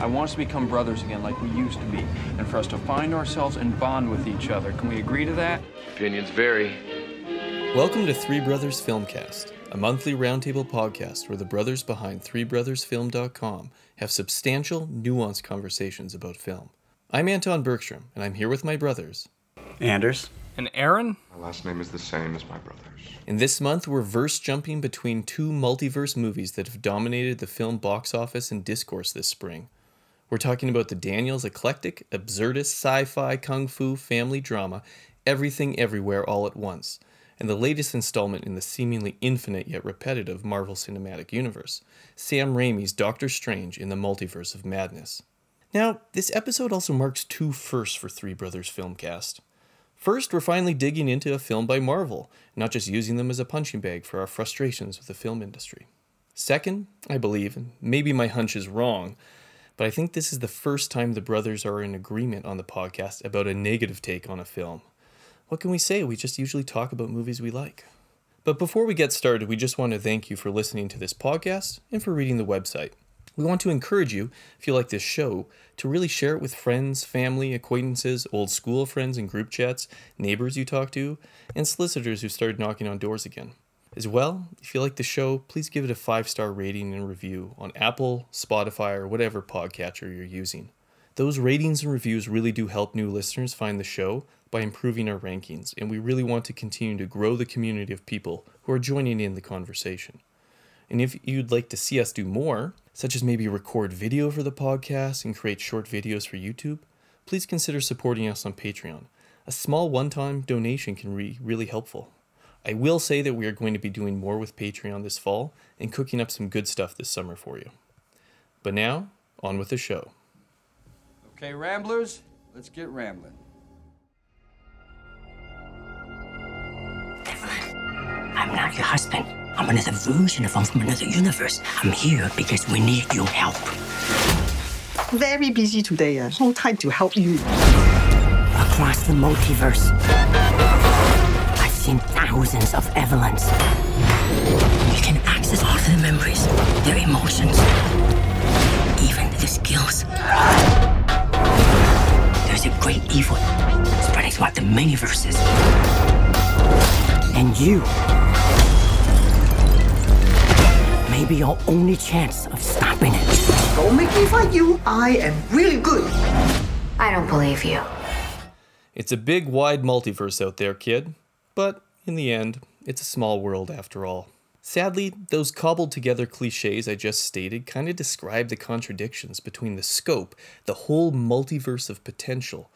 I want us to become brothers again like we used to be, and for us to find ourselves and bond with each other. Can we agree to that? Opinions vary. Welcome to Three Brothers Filmcast, a monthly roundtable podcast where the brothers behind threebrothersfilm.com have substantial, nuanced conversations about film. I'm Anton Bergstrom, and I'm here with my brothers. Anders. And Aaron? My last name is the same as my brother's. And this month, we're verse jumping between two multiverse movies that have dominated the film box office and discourse this spring. We're talking about the Daniels eclectic, absurdist sci fi kung fu family drama, Everything Everywhere All at Once, and the latest installment in the seemingly infinite yet repetitive Marvel Cinematic Universe, Sam Raimi's Doctor Strange in the Multiverse of Madness. Now, this episode also marks two firsts for Three Brothers Filmcast. First, we're finally digging into a film by Marvel, not just using them as a punching bag for our frustrations with the film industry. Second, I believe, and maybe my hunch is wrong, but I think this is the first time the brothers are in agreement on the podcast about a negative take on a film. What can we say? We just usually talk about movies we like. But before we get started, we just want to thank you for listening to this podcast and for reading the website. We want to encourage you, if you like this show, to really share it with friends, family, acquaintances, old school friends in group chats, neighbors you talk to, and solicitors who started knocking on doors again. As well, if you like the show, please give it a five star rating and review on Apple, Spotify, or whatever podcatcher you're using. Those ratings and reviews really do help new listeners find the show by improving our rankings, and we really want to continue to grow the community of people who are joining in the conversation. And if you'd like to see us do more, such as maybe record video for the podcast and create short videos for YouTube, please consider supporting us on Patreon. A small one time donation can be really helpful. I will say that we are going to be doing more with Patreon this fall and cooking up some good stuff this summer for you. But now, on with the show. Okay, Ramblers, let's get rambling. I'm not your husband. I'm another version of him from another universe. I'm here because we need your help. Very busy today. Uh. No time to help you. Across the multiverse, I've seen thousands of Evelyns. You can access all their memories, their emotions, even their skills. There's a great evil spreading throughout the many verses. And you may be our only chance of stopping it. Don't make me fight you. I am really good. I don't believe you. It's a big, wide multiverse out there, kid. But in the end, it's a small world after all. Sadly, those cobbled together cliches I just stated kind of describe the contradictions between the scope, the whole multiverse of potential,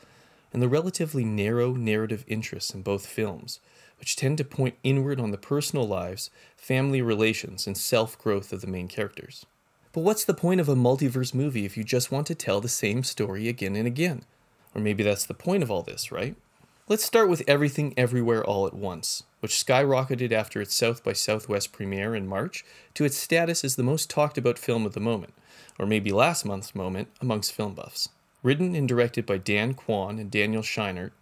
and the relatively narrow narrative interests in both films, which tend to point inward on the personal lives, family relations, and self growth of the main characters. But what's the point of a multiverse movie if you just want to tell the same story again and again? Or maybe that's the point of all this, right? Let's start with Everything Everywhere All at Once, which skyrocketed after its South by Southwest premiere in March to its status as the most talked about film of the moment, or maybe last month's moment amongst film buffs. Written and directed by Dan Kwan and Daniel Scheinert,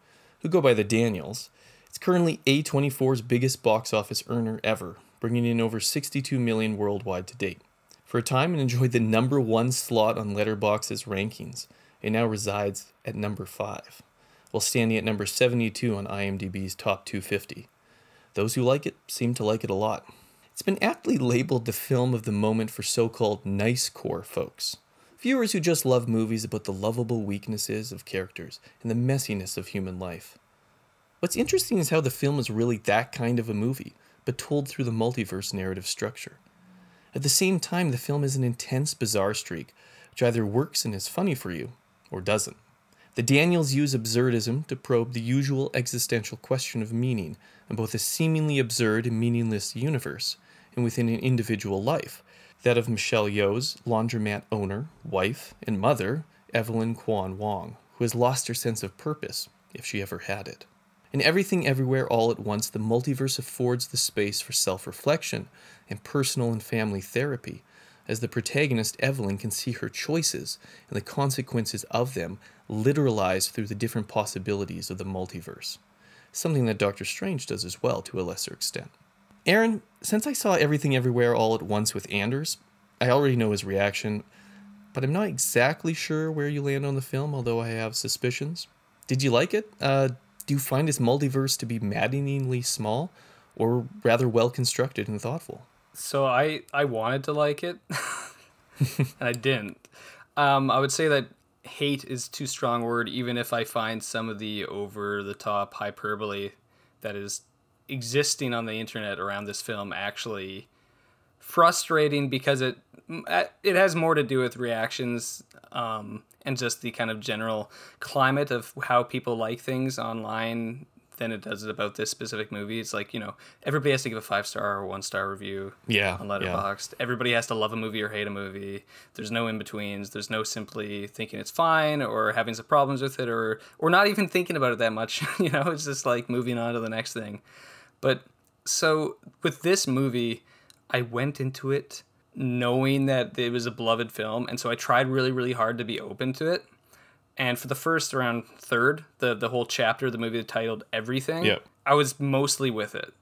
who go by the Daniels, it's currently A24's biggest box office earner ever, bringing in over 62 million worldwide to date. For a time, it enjoyed the number one slot on Letterboxd's rankings. It now resides at number five, while standing at number 72 on IMDb's top 250. Those who like it seem to like it a lot. It's been aptly labeled the film of the moment for so called nice core folks. Viewers who just love movies about the lovable weaknesses of characters and the messiness of human life. What's interesting is how the film is really that kind of a movie, but told through the multiverse narrative structure. At the same time, the film is an intense, bizarre streak, which either works and is funny for you, or doesn't. The Daniels use absurdism to probe the usual existential question of meaning in both a seemingly absurd and meaningless universe and within an individual life, that of Michelle Yeoh's laundromat owner, wife, and mother, Evelyn Kwan Wong, who has lost her sense of purpose, if she ever had it. In everything everywhere all at once, the multiverse affords the space for self reflection and personal and family therapy, as the protagonist Evelyn can see her choices and the consequences of them literalized through the different possibilities of the multiverse, something that Doctor Strange does as well to a lesser extent. Aaron, since I saw everything everywhere all at once with Anders, I already know his reaction. but I'm not exactly sure where you land on the film, although I have suspicions. Did you like it? Uh, do you find this multiverse to be maddeningly small, or rather well constructed and thoughtful? So I I wanted to like it, and I didn't. Um, I would say that hate is too strong word, even if I find some of the over the top hyperbole that is existing on the internet around this film actually frustrating because it it has more to do with reactions um, and just the kind of general climate of how people like things online than it does it about this specific movie. It's like you know everybody has to give a five star or one star review. Yeah, on yeah. Everybody has to love a movie or hate a movie. There's no in betweens. There's no simply thinking it's fine or having some problems with it or or not even thinking about it that much. you know, it's just like moving on to the next thing. But so with this movie, I went into it knowing that it was a beloved film, and so I tried really really hard to be open to it. And for the first around third, the the whole chapter, the movie titled Everything, Yep. I was mostly with it.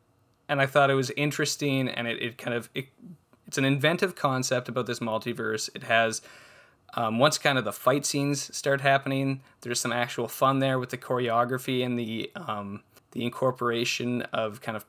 And I thought it was interesting and it, it kind of it, it's an inventive concept about this multiverse. It has um, once kind of the fight scenes start happening, there's some actual fun there with the choreography and the um, the incorporation of kind of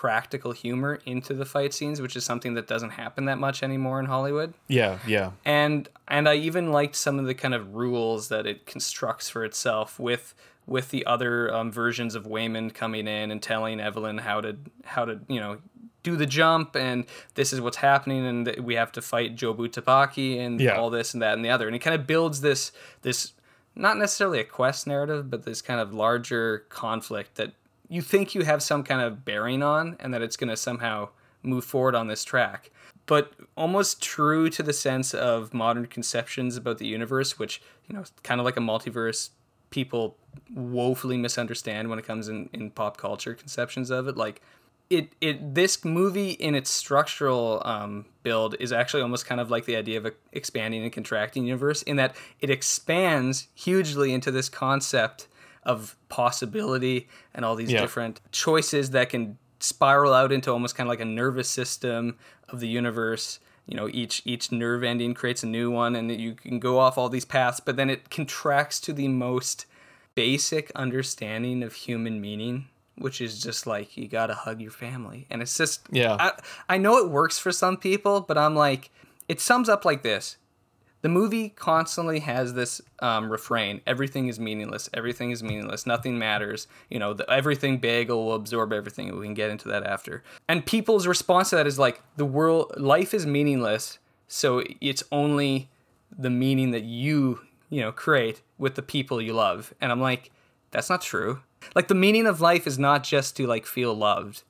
practical humor into the fight scenes, which is something that doesn't happen that much anymore in Hollywood Yeah, yeah. and and I even liked some of the kind of rules that it constructs for itself with with the other um, versions of Waymond coming in and telling Evelyn how to how to you know do the jump and this is what's happening and we have to fight Jobu Tupaki and Yeah. all this and that and the other and it kind of builds this this not necessarily a quest narrative but this kind of larger conflict that you think you have some kind of bearing on and that it's going to somehow move forward on this track. But almost true to the sense of modern conceptions about the universe which you know kind of like a multiverse people woefully misunderstand when it comes in, in pop culture conceptions of it like it it this movie in its structural um, build is actually almost kind of like the idea of expanding and contracting universe in that it expands hugely into this concept of possibility and all these Yeah. different choices that can spiral out into almost kind of like a nervous system of the universe you know each each nerve ending creates a new one and you can go off all these paths but then it contracts to the most basic understanding of human meaning which is just like you gotta hug your family and it's just Yeah. I, I know it works for some people but i'm like it sums up like this the movie constantly has this um, refrain everything is meaningless everything is meaningless nothing matters you know the, everything bagel will absorb everything we can get into that after. And people's response to that is like the world life is meaningless so it's only the meaning that you you know create with the people you love. And i'm like that's not true. Like the meaning of life is not just to like feel loved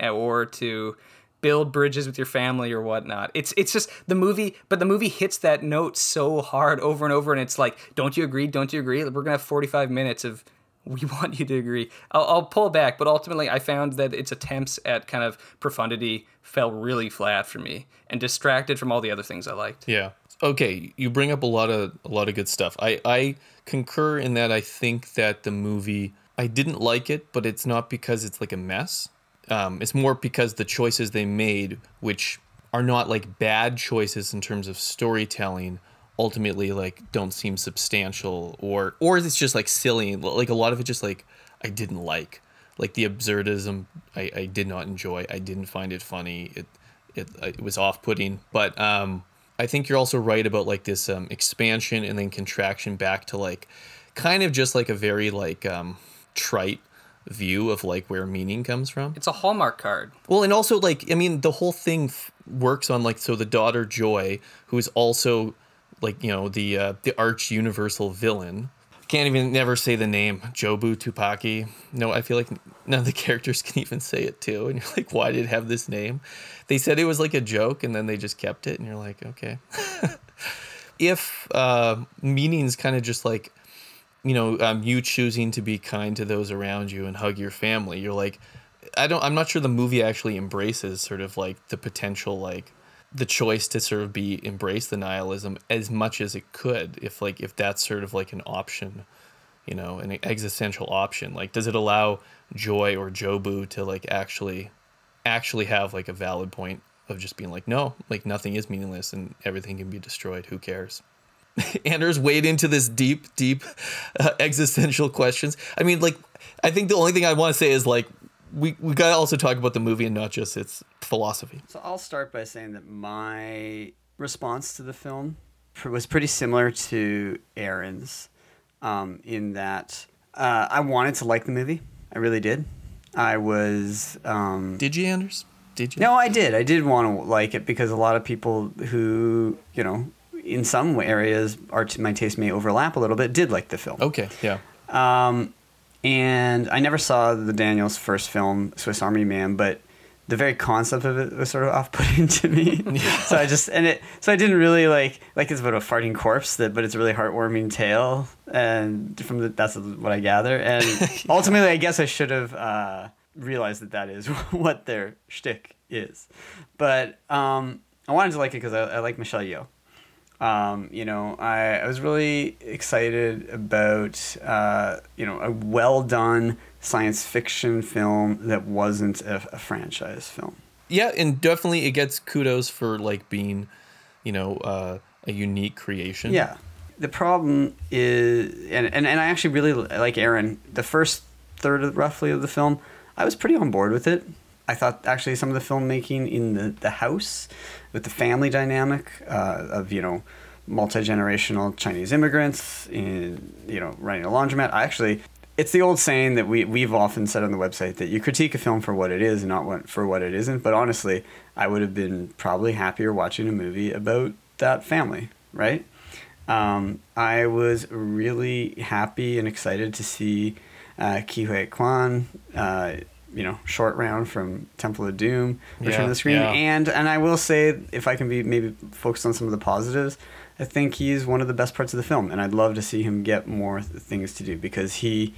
eh, or to build bridges with your family or whatnot. It's it's just the movie, but the movie hits that note so hard over and over, and it's like, don't you agree? Don't you agree? We're gonna have forty five minutes of we want you to agree. I'll, I'll pull back, but ultimately, I found that its attempts at kind of profundity fell really flat for me and distracted from all the other things I liked. Yeah. Okay, you bring up a lot of a lot of good stuff. I I concur in that I think that the movie I didn't like it, but it's not because it's like a mess. Um, it's more because the choices they made, which are not like bad choices in terms of storytelling, ultimately like don't seem substantial or or it's just like silly. Like a lot of it just like I didn't like. Like the absurdism I, I did not enjoy. I didn't find it funny. It it, it was off putting. But um I think you're also right about like this um, expansion and then contraction back to like kind of just like a very like um, trite view of like where meaning comes from. It's a Hallmark card. Well, and also like I mean the whole thing f- works on like so the daughter Joy, who is also like you know the uh, the arch universal villain. Can't even never say the name Jobu Tupaki. No, I feel like none of the characters can even say it too. And you're like, why did it have this name? They said it was like a joke, and then they just kept it, and you're like, okay. if uh, meaning's kind of just like you know um, you choosing to be kind to those around you and hug your family you're like i don't i'm not sure the movie actually embraces sort of like the potential like the choice to sort of be embrace the nihilism as much as it could if like if that's sort of like an option you know an existential option. Like does it allow joy or jobu to like actually actually have like a valid point of just being like no like nothing is meaningless and everything can be destroyed. Who cares Anders wade into this deep, deep uh, existential questions. I mean, like, I think the only thing I want to say is like, we we gotta also talk about the movie and not just its philosophy. So I'll start by saying that my response to the film was pretty similar to Aaron's, um, in that uh, I wanted to like the movie. I really did. I was. Um, Did you, Anders? Did you? no, I did. I did want to like it because a lot of people who, you know, in some areas, our my taste may overlap a little bit, did like the film. Okay. Yeah. Um, and I never saw the Daniels first film, Swiss Army Man, but the very concept of it was sort of off-putting to me. so I just and it so I didn't really like like it's about a farting corpse that, but it's a really heartwarming tale, and from the, that's what I gather. And ultimately, I guess I should have uh, realized that that is what their shtick is. But um, I wanted to like it because I, I like Michelle Yeoh. Um, you know, I, I was really excited about, uh, you know, a well done science fiction film that wasn't a, a franchise film. Yeah, and definitely it gets kudos for like being, you know, uh, a unique creation. Yeah. The problem is, and, and, and I actually really like Aaron, the first third of, roughly of the film, I was pretty on board with it. I thought actually some of the filmmaking in the, the house with the family dynamic uh, of, you know, multi generational Chinese immigrants in, you know, running a laundromat. I actually, it's the old saying that we, we've often said on the website that you critique a film for what it is and not what, for what it isn't. But honestly, I would have been probably happier watching a movie about that family, right? Um, I was really happy and excited to see uh, Ke Huy Quan, uh, you know, short round from Temple of Doom return Yeah, to the screen. yeah. And and I will say, if I can be maybe focused on some of the positives, I think he's one of the best parts of the film, and I'd love to see him get more th- things to do because he,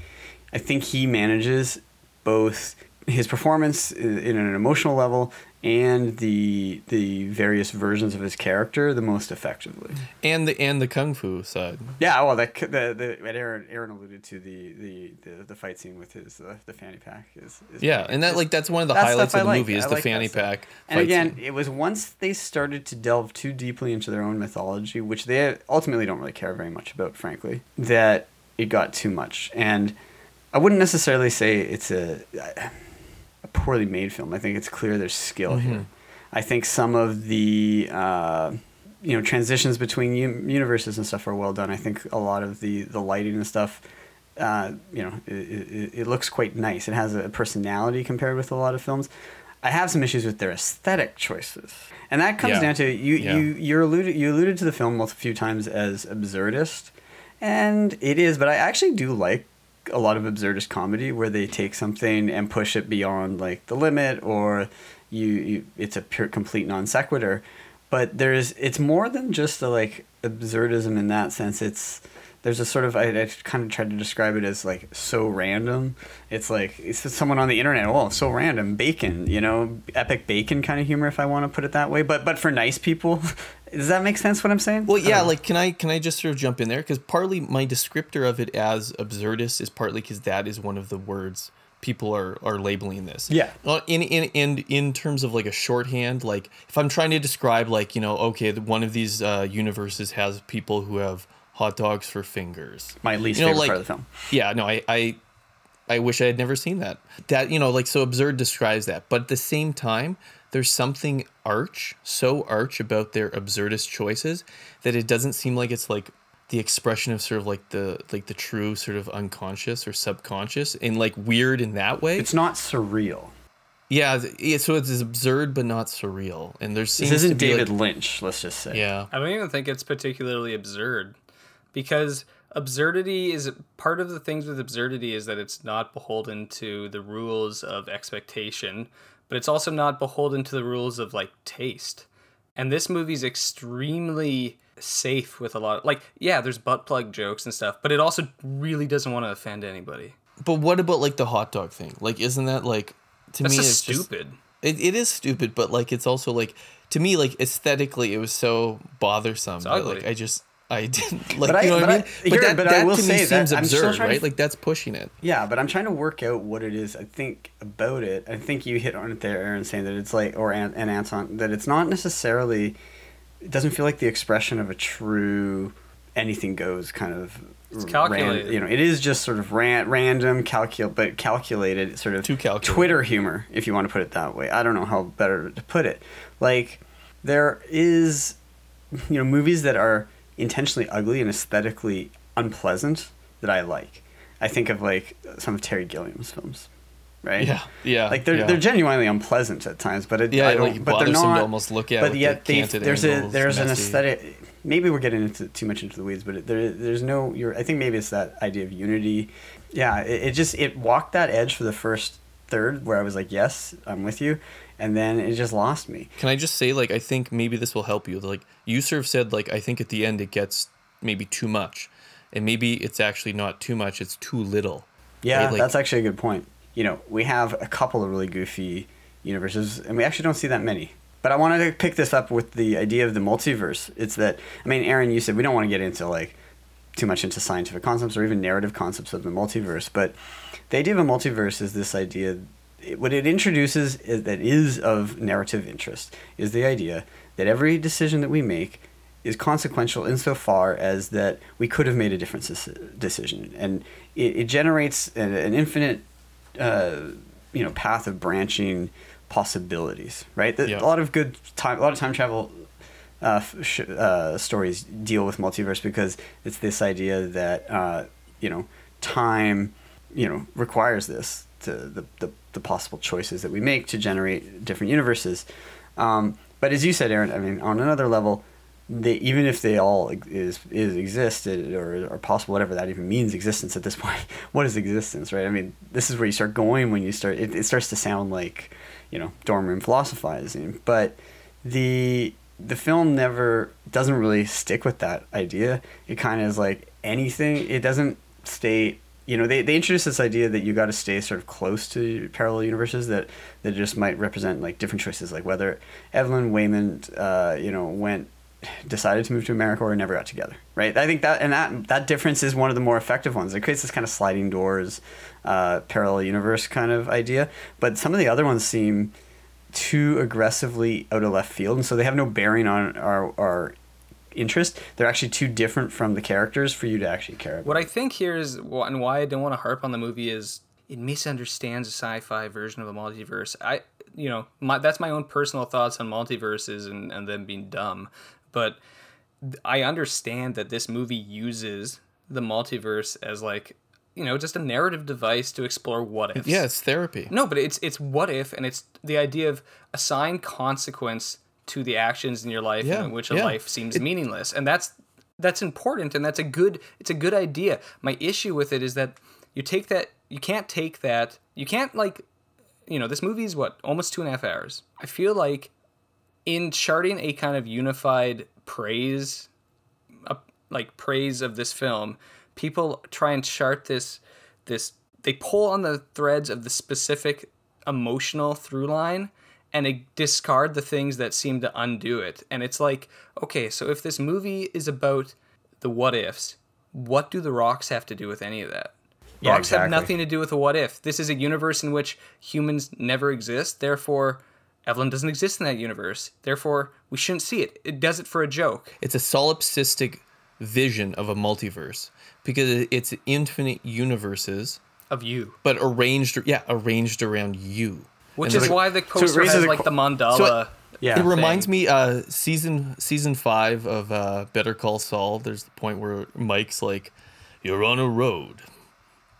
I think he manages both his performance in an emotional level and the the various versions of his character the most effectively. And the and the kung fu side. Yeah, well, the the, the Aaron Aaron alluded to the the, the, the fight scene with his uh, the fanny pack is, is Yeah, and that like that's one of the That highlights of the like. movie is I the like fanny pack. And again, scene. it was once they started to delve too deeply into their own mythology, which they ultimately don't really care very much about, frankly, that it got too much. And I wouldn't necessarily say it's a a poorly made film. I think it's clear there's skill here. I think some of the uh, you know transitions between u- universes and stuff are well done. I think a lot of the the lighting and stuff. Uh, you know, it, it, it looks quite nice. It has a personality compared with a lot of films. I have some issues with their aesthetic choices, and that comes Yeah. down to you. Yeah. You you alluded you alluded to the film a few times as absurdist, and it is. But I actually do like a lot of absurdist comedy where they take something and push it beyond like the limit, or you, you it's a pure complete non sequitur. But there's it's more than just a like absurdism in that sense. It's there's a sort of I, I kind of tried to describe it as like so random. It's like it's someone on the internet. Oh, so random bacon, you know, epic bacon kind of humor, if I want to put it that way. But but for nice people, does that make sense? What I'm saying? Well, yeah, like can I can I just sort of jump in there because partly my descriptor of it as absurdist is partly because that is one of the words people are are labeling this. Yeah. Uh, In in in in terms of like a shorthand, like if I'm trying to describe like you know okay, one of these uh, universes has people who have hot dogs for fingers. my least You know, favorite like- part of the film. Yeah, no, I, I I wish I had never seen that. That you know, like so absurd describes that, but at the same time, there's something arch, so arch about their absurdist choices that it doesn't seem like it's like the expression of sort of like the like the true sort of unconscious or subconscious and like weird in that way. It's not surreal. yeah, th- yeah, so it's absurd but not surreal. And there's This isn't David Lynch. Let's just say. Yeah. I don't even think it's particularly absurd because absurdity is part of the things with absurdity is that it's not beholden to the rules of expectation, but it's also not beholden to the rules of like taste. And this movie's extremely safe with a lot of like yeah, there's butt plug jokes and stuff, but it also really doesn't want to offend anybody. But what about like the hot dog thing? Like isn't that like to That's me just it's just- stupid. It, it is stupid, but like it's also like to me like aesthetically it was so bothersome. that, like. I just I didn't like But I- you know what but I I- mean. here, that, but I that will to me say seems absurd, trying to right? Like that's pushing it. Yeah, but I'm trying to work out what it is. I think about it. I think you hit on it there, Aaron, saying that it's like, or An- and Anton, that it's not necessarily. It doesn't feel like the expression of a true anything goes kind of It's calculated. you know, it is just sort of ran, random, calcul, but calculated, sort of Too calculated. Twitter humor, if you want to put it that way. I don't know how better to put it. Like there is, you know, movies that are intentionally ugly and aesthetically unpleasant that I like. I think of like some of Terry Gilliam's films, right? Yeah, yeah, Like they're yeah. they're genuinely unpleasant at times, but it, Yeah, I don't, like, but they're bothersome to not. almost look at But yet the they, there's a angles, there's an aesthetic. Maybe we're getting into too much into the weeds, but it, there there's no. You're, I think maybe it's that idea of unity. Yeah, it, it just it walked that edge for the first third where I was like, yes, I'm with you, and then it just lost me. Can I just say, like, I think maybe this will help you. Like, you sort of said, like, I think at the end it gets maybe too much, and maybe it's actually not too much; it's too little. Yeah, right? Like, that's actually a good point. You know, we have a couple of really goofy universes, and we actually don't see that many. But I wanted to pick this up with the idea of the multiverse. It's that I mean, Aaron, you said we don't want to get into like too much into scientific concepts or even narrative concepts of the multiverse, but the idea of a multiverse is this idea. What it introduces is, that is of narrative interest is the idea that every decision that we make is consequential insofar as that we could have made a different decision, and it, it generates an, an infinite, uh, you know, path of branching possibilities. Right, Yeah. a lot of good time, a lot of time travel uh, sh- uh, stories deal with multiverse because it's this idea that uh, you know time you know requires this to the, the, the possible choices that we make to generate different universes um, but as you said aaron i mean on another level they, even if they all is, is exist uh, or are possible whatever that even means existence at this point what is existence right i mean this is where you start going when you start it, it starts to sound like you know dorm room philosophizing but the the film never doesn't really stick with that idea. It kind of is like anything. It doesn't stay. You know, they, they introduce this idea that you got to stay sort of close to parallel universes that that just might represent like different choices, like whether Evelyn Waymond uh, you know, went decided to move to America or never got together, right? I think that and that that difference is one of the more effective ones. It creates this kind of sliding doors, uh, parallel universe kind of idea. But some of the other ones seem too aggressively out of left field, and so they have no bearing on our our interest. They're actually too different from the characters for you to actually care about. What I think here is, and why I don't want to harp on the movie is it misunderstands a sci-fi version of the multiverse. I, you know, my that's my own personal thoughts on multiverses and and them being dumb, but I understand that this movie uses the multiverse as like, you know, just a narrative device to explore what ifs. yeah, it's therapy. No, but it's it's what if, and it's the idea of assign consequence to the actions in your life Yeah, in which a yeah. life seems meaningless, and that's that's important, and that's a good it's a good idea. My issue with it is that you take that you can't take that you can't like you know this movie is what almost two and a half hours. I feel like in charting a kind of unified praise a, like praise of this film people try and chart this this they pull on the threads of the specific emotional through line and discard the things that seem to undo it. And it's like okay so if this movie is about the what ifs what do the rocks have to do with any of that? Yeah, rocks have nothing to do with a what if this is a universe in which humans never exist. Therefore evelyn doesn't exist in that universe. Therefore we shouldn't see it. It does it for a joke. It's a solipsistic vision of a multiverse because it's infinite universes, of you. but arranged, yeah, arranged around you. Which is so- why the it poster raises has like qu- the mandala. So it- Yeah. it reminds thing. me uh season season five of uh Better Call Saul. There's the point where Mike's like, "You're on a road,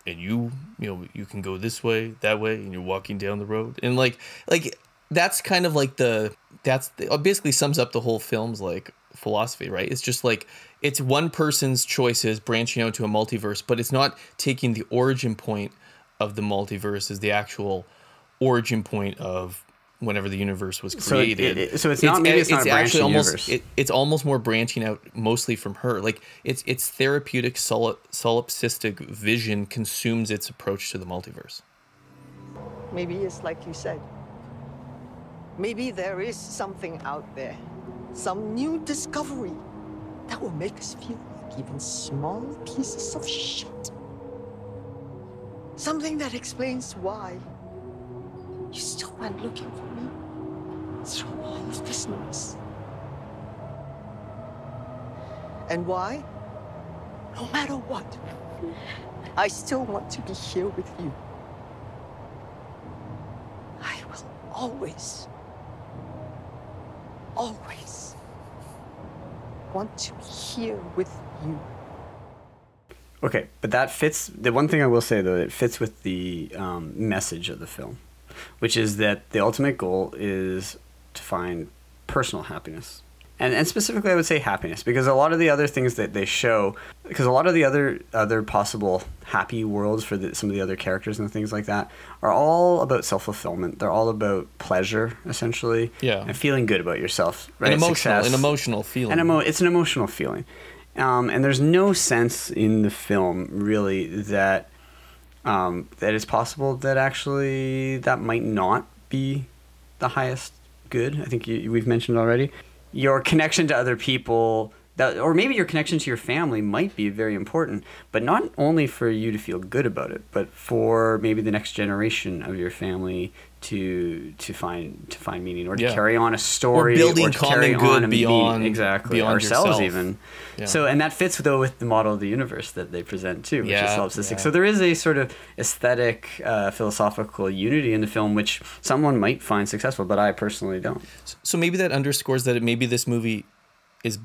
and you you know you can go this way, that way, and you're walking down the road, and like like that's kind of like the that's the, it basically sums up the whole film's like philosophy, right? It's just like it's one person's choices branching out to a multiverse, but it's not taking the origin point of the multiverse as the actual origin point of whenever the universe was So it- created. it- so it's not- maybe it's not a branching almost universe. it, it's almost more branching out mostly from her. Like it's it's therapeutic solip, solipsistic vision consumes its approach to the multiverse. Maybe it's like you said. Maybe there is something out there, some new discovery that will make us feel like even small pieces of shit. Something that explains why you still went looking for me through all of this noise. And why no matter what, I still want to be here with you. I will always, always want to be here with you. Okay, but that fits. The one thing I will say though, it fits with the um, message of the film, which is that the ultimate goal is to find personal happiness. And, and specifically, I would say happiness because a lot of the other things that they show, because a lot of the other other possible happy worlds for the, some of the other characters and things like that are all about self fulfillment. They're all about pleasure, essentially, Yeah. and feeling good about yourself. Right? An emotional, Success. an emotional feeling. An emo- it's an emotional feeling. Um, and there's no sense in the film really that um, that it's possible that actually that might not be the highest good. I think you, we've mentioned already. Your connection to other people, that, or maybe your connection to your family might be very important, but not only for you to feel good about it, but for maybe the next generation of your family to to find to find meaning or to Yeah. carry on a story Or building to carry common good on a meaning. beyond- exactly beyond ourselves yourself. even. Yeah. So and that fits though with the model of the universe that they present too, which is solipsistic. yeah. So there is a sort of aesthetic, uh, philosophical unity in the film, which someone might find successful, but I personally don't. So maybe that underscores that it, maybe this movie is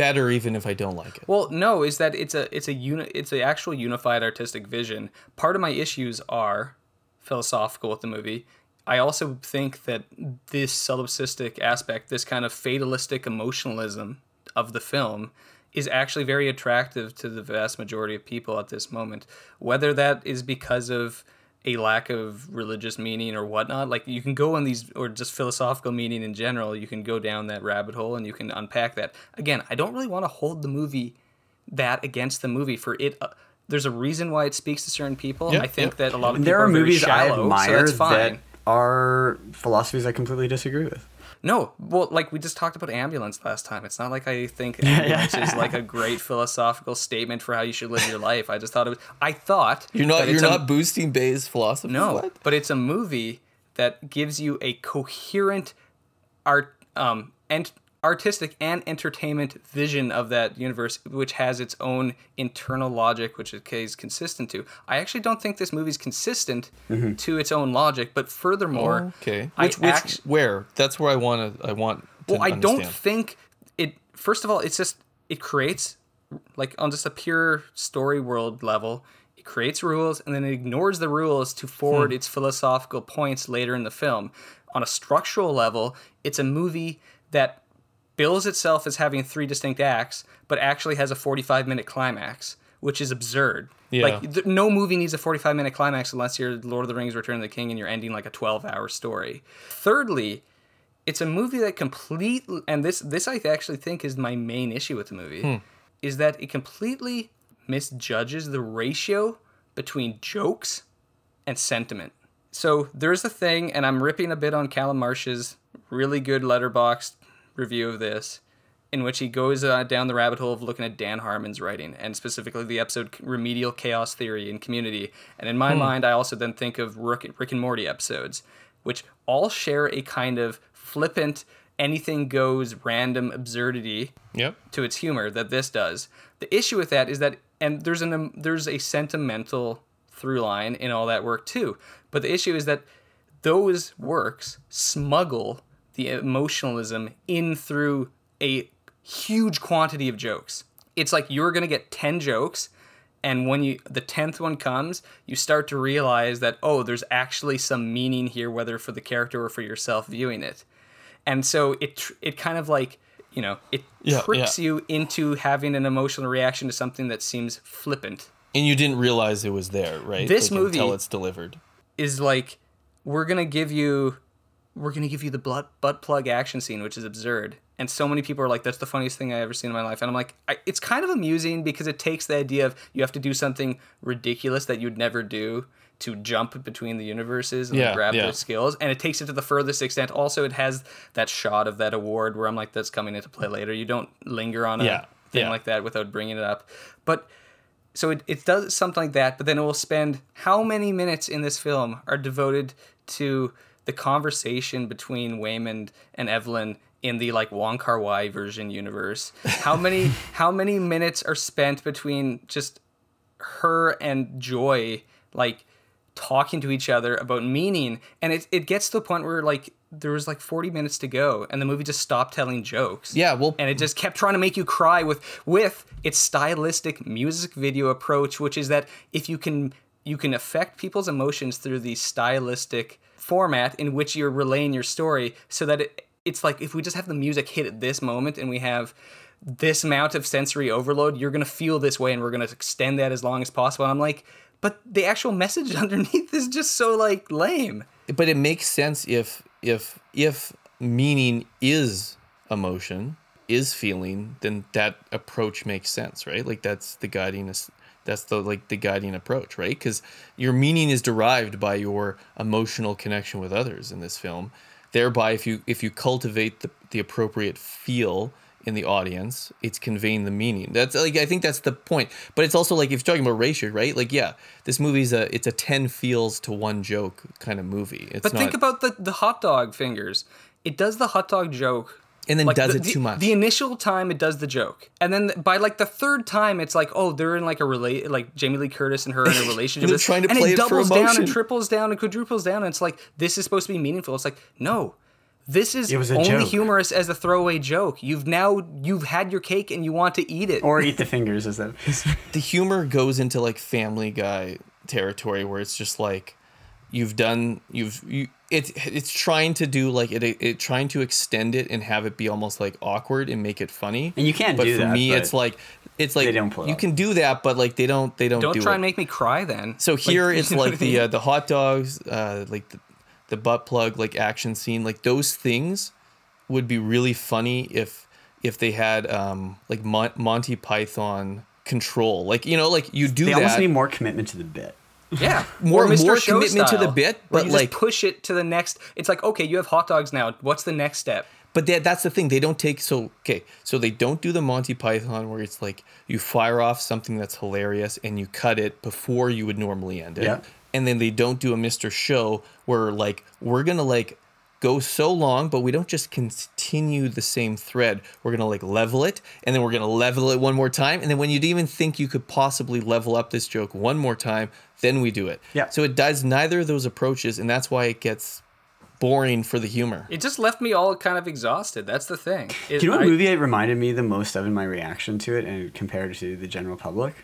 better even if I don't like it. Well, no, is that it's a it's a uni- it's a actual unified artistic vision. Part of my issues are philosophical with the movie. I also think that this solipsistic aspect, this kind of fatalistic emotionalism of the film, is actually very attractive to the vast majority of people at this moment. Whether that is because of a lack of religious meaning or whatnot, like you can go on these, or just philosophical meaning in general, you can go down that rabbit hole and you can unpack that. Again, I don't really want to hold the movie that against the movie for it. Uh, there's a reason why it speaks to certain people. Yeah, I think yeah. that a lot of people there are very movies I shallow, so admire that's fine. that are philosophies I completely disagree with. No, well, like we just talked about ambulance last time. It's not like I think ambulance is like a great philosophical statement for how you should live your life. I just thought it was. I thought You're not you're it's a- not boosting Bay's philosophy. no, What? but it's a movie that gives you a coherent art, um, and artistic and entertainment vision of that universe, which has its own internal logic, which it is consistent to. I actually don't think this movie's consistent mm-hmm. to its own logic, but furthermore, Okay. I Which which act- where? That's where I want to I want to well, I don't think it. First of all, it's just it creates like on just a pure story world level. It creates rules and then it ignores the rules to forward hmm. its philosophical points later in the film. On a structural level, it's a movie that bills itself as having three distinct acts, but actually has a 45 minute climax, which is absurd. Yeah. Like th- no movie needs a 45 minute climax unless you're Lord of the Rings Return of the King and you're ending like a 12 hour story. Thirdly, it's a movie that completely and this this I actually think is my main issue with the movie hmm. is that it completely misjudges the ratio between jokes and sentiment. So there's a thing, and I'm ripping a bit on Calum Marsh's really good Letterboxd review of this, in which he goes uh, down the rabbit hole of looking at Dan Harmon's writing, and specifically the episode Remedial Chaos Theory and Community. And in my mind, I also then think of Rick, Rick and Morty episodes, which all share a kind of flippant, anything goes random absurdity Yep. to its humor that this does. The issue with that is that, and there's an um, there's a sentimental through line in all that work too. But the issue is that those works smuggle the emotionalism in through a huge quantity of jokes. It's like you're gonna get ten jokes, and when you the tenth one comes, you start to realize that oh, there's actually some meaning here, whether for the character or for yourself viewing it and so it tr- it kind of like you know it Yeah, tricks yeah. you into having an emotional reaction to something that seems flippant And you didn't realize it was there, right? This Like, until movie- it's delivered. is like we're gonna give you we're gonna give you the blood butt plug action scene which is absurd. And so many people are like that's the funniest thing i ever seen in my life. And i'm like I, it's kind of amusing because it takes the idea of you have to do something ridiculous that you'd never do to jump between the universes and Yeah, grab yeah. those skills. And it takes it to the furthest extent. Also it has that shot of that award where i'm like that's coming into play later. You don't linger on a Yeah, thing like that without bringing it up. But so it, it does something like that, but then it will spend how many minutes in this film are devoted to the conversation between Waymond and Evelyn in the like Wong Kar Wai version universe? How many how many minutes are spent between just her and Joy like talking to each other about meaning and it, it gets to the point where like there was like 40 minutes to go and the movie just stopped telling jokes Yeah, well, and it just kept trying to make you cry with with its stylistic music video approach which is that if you can you can affect people's emotions through the stylistic format in which you're relaying your story so that it, it's like if we just have the music hit at this moment and we have this amount of sensory overload you're going to feel this way and we're going to extend that as long as possible. And i'm like but the actual message underneath is just so like lame. But it makes sense if if if meaning is emotion is feeling then that approach makes sense right? Like that's the guiding that's the like the guiding approach right? Because your meaning is derived by your emotional connection with others in this film. Thereby if you if you cultivate the, the appropriate feel in the audience it's conveying the meaning. That's like i think that's the point. But it's also like if you're talking about ratio right? Like yeah this movie's a it's a 10 feels to one joke kind of movie. It's but not think about the the hot dog fingers. It does the hot dog joke and then like, does the- it the- too much The initial time it does the joke, and then by like the third time, it's like, oh, they're in like a relate, like Jamie Lee Curtis and her in a relationship. they're trying to and play it it for doubles down and triples down and quadruples down, and it's like this is supposed to be meaningful. It's like no. This is It was only joke. humorous as a throwaway joke. You've now you've had your cake and you want to eat it. Or eat the fingers, as that. the humor goes into like family guy territory where it's just like you've done you've you it's it's trying to do like it, it trying to extend it and have it be almost like awkward and make it funny And you can't but do for that, me but it's like it's like they don't pull you off. can do that but like they don't they don't Don't do try it. and make me cry then. So here you it's like the uh, the hot dogs, uh, like the, the butt plug, like action scene, like those things would be really funny if if they had um like Mon- Monty Python control, like you know, like you do They that. almost need more commitment to the bit. Yeah, More- or Mr. more Show commitment to the bit, but, you just like- push it to the next. It's like okay, you have hot dogs now. What's the next step? But that, that's the thing. They don't take so okay. So they don't do the Monty Python where it's like you fire off something that's hilarious and you cut it before you would normally end it. Yeah. And then they don't do a Mr. Show where like we're gonna like go so long, but we don't just continue the same thread. We're gonna like level it, and then we're gonna level it one more time, and then when you'd even think you could possibly level up this joke one more time, then we do it. Yeah. So it does neither of those approaches, and that's why it gets boring for the humor. It just left me all kind of exhausted. That's the thing. It, Do you know what I- movie it reminded me the most of in my reaction to it, and compared to the general public,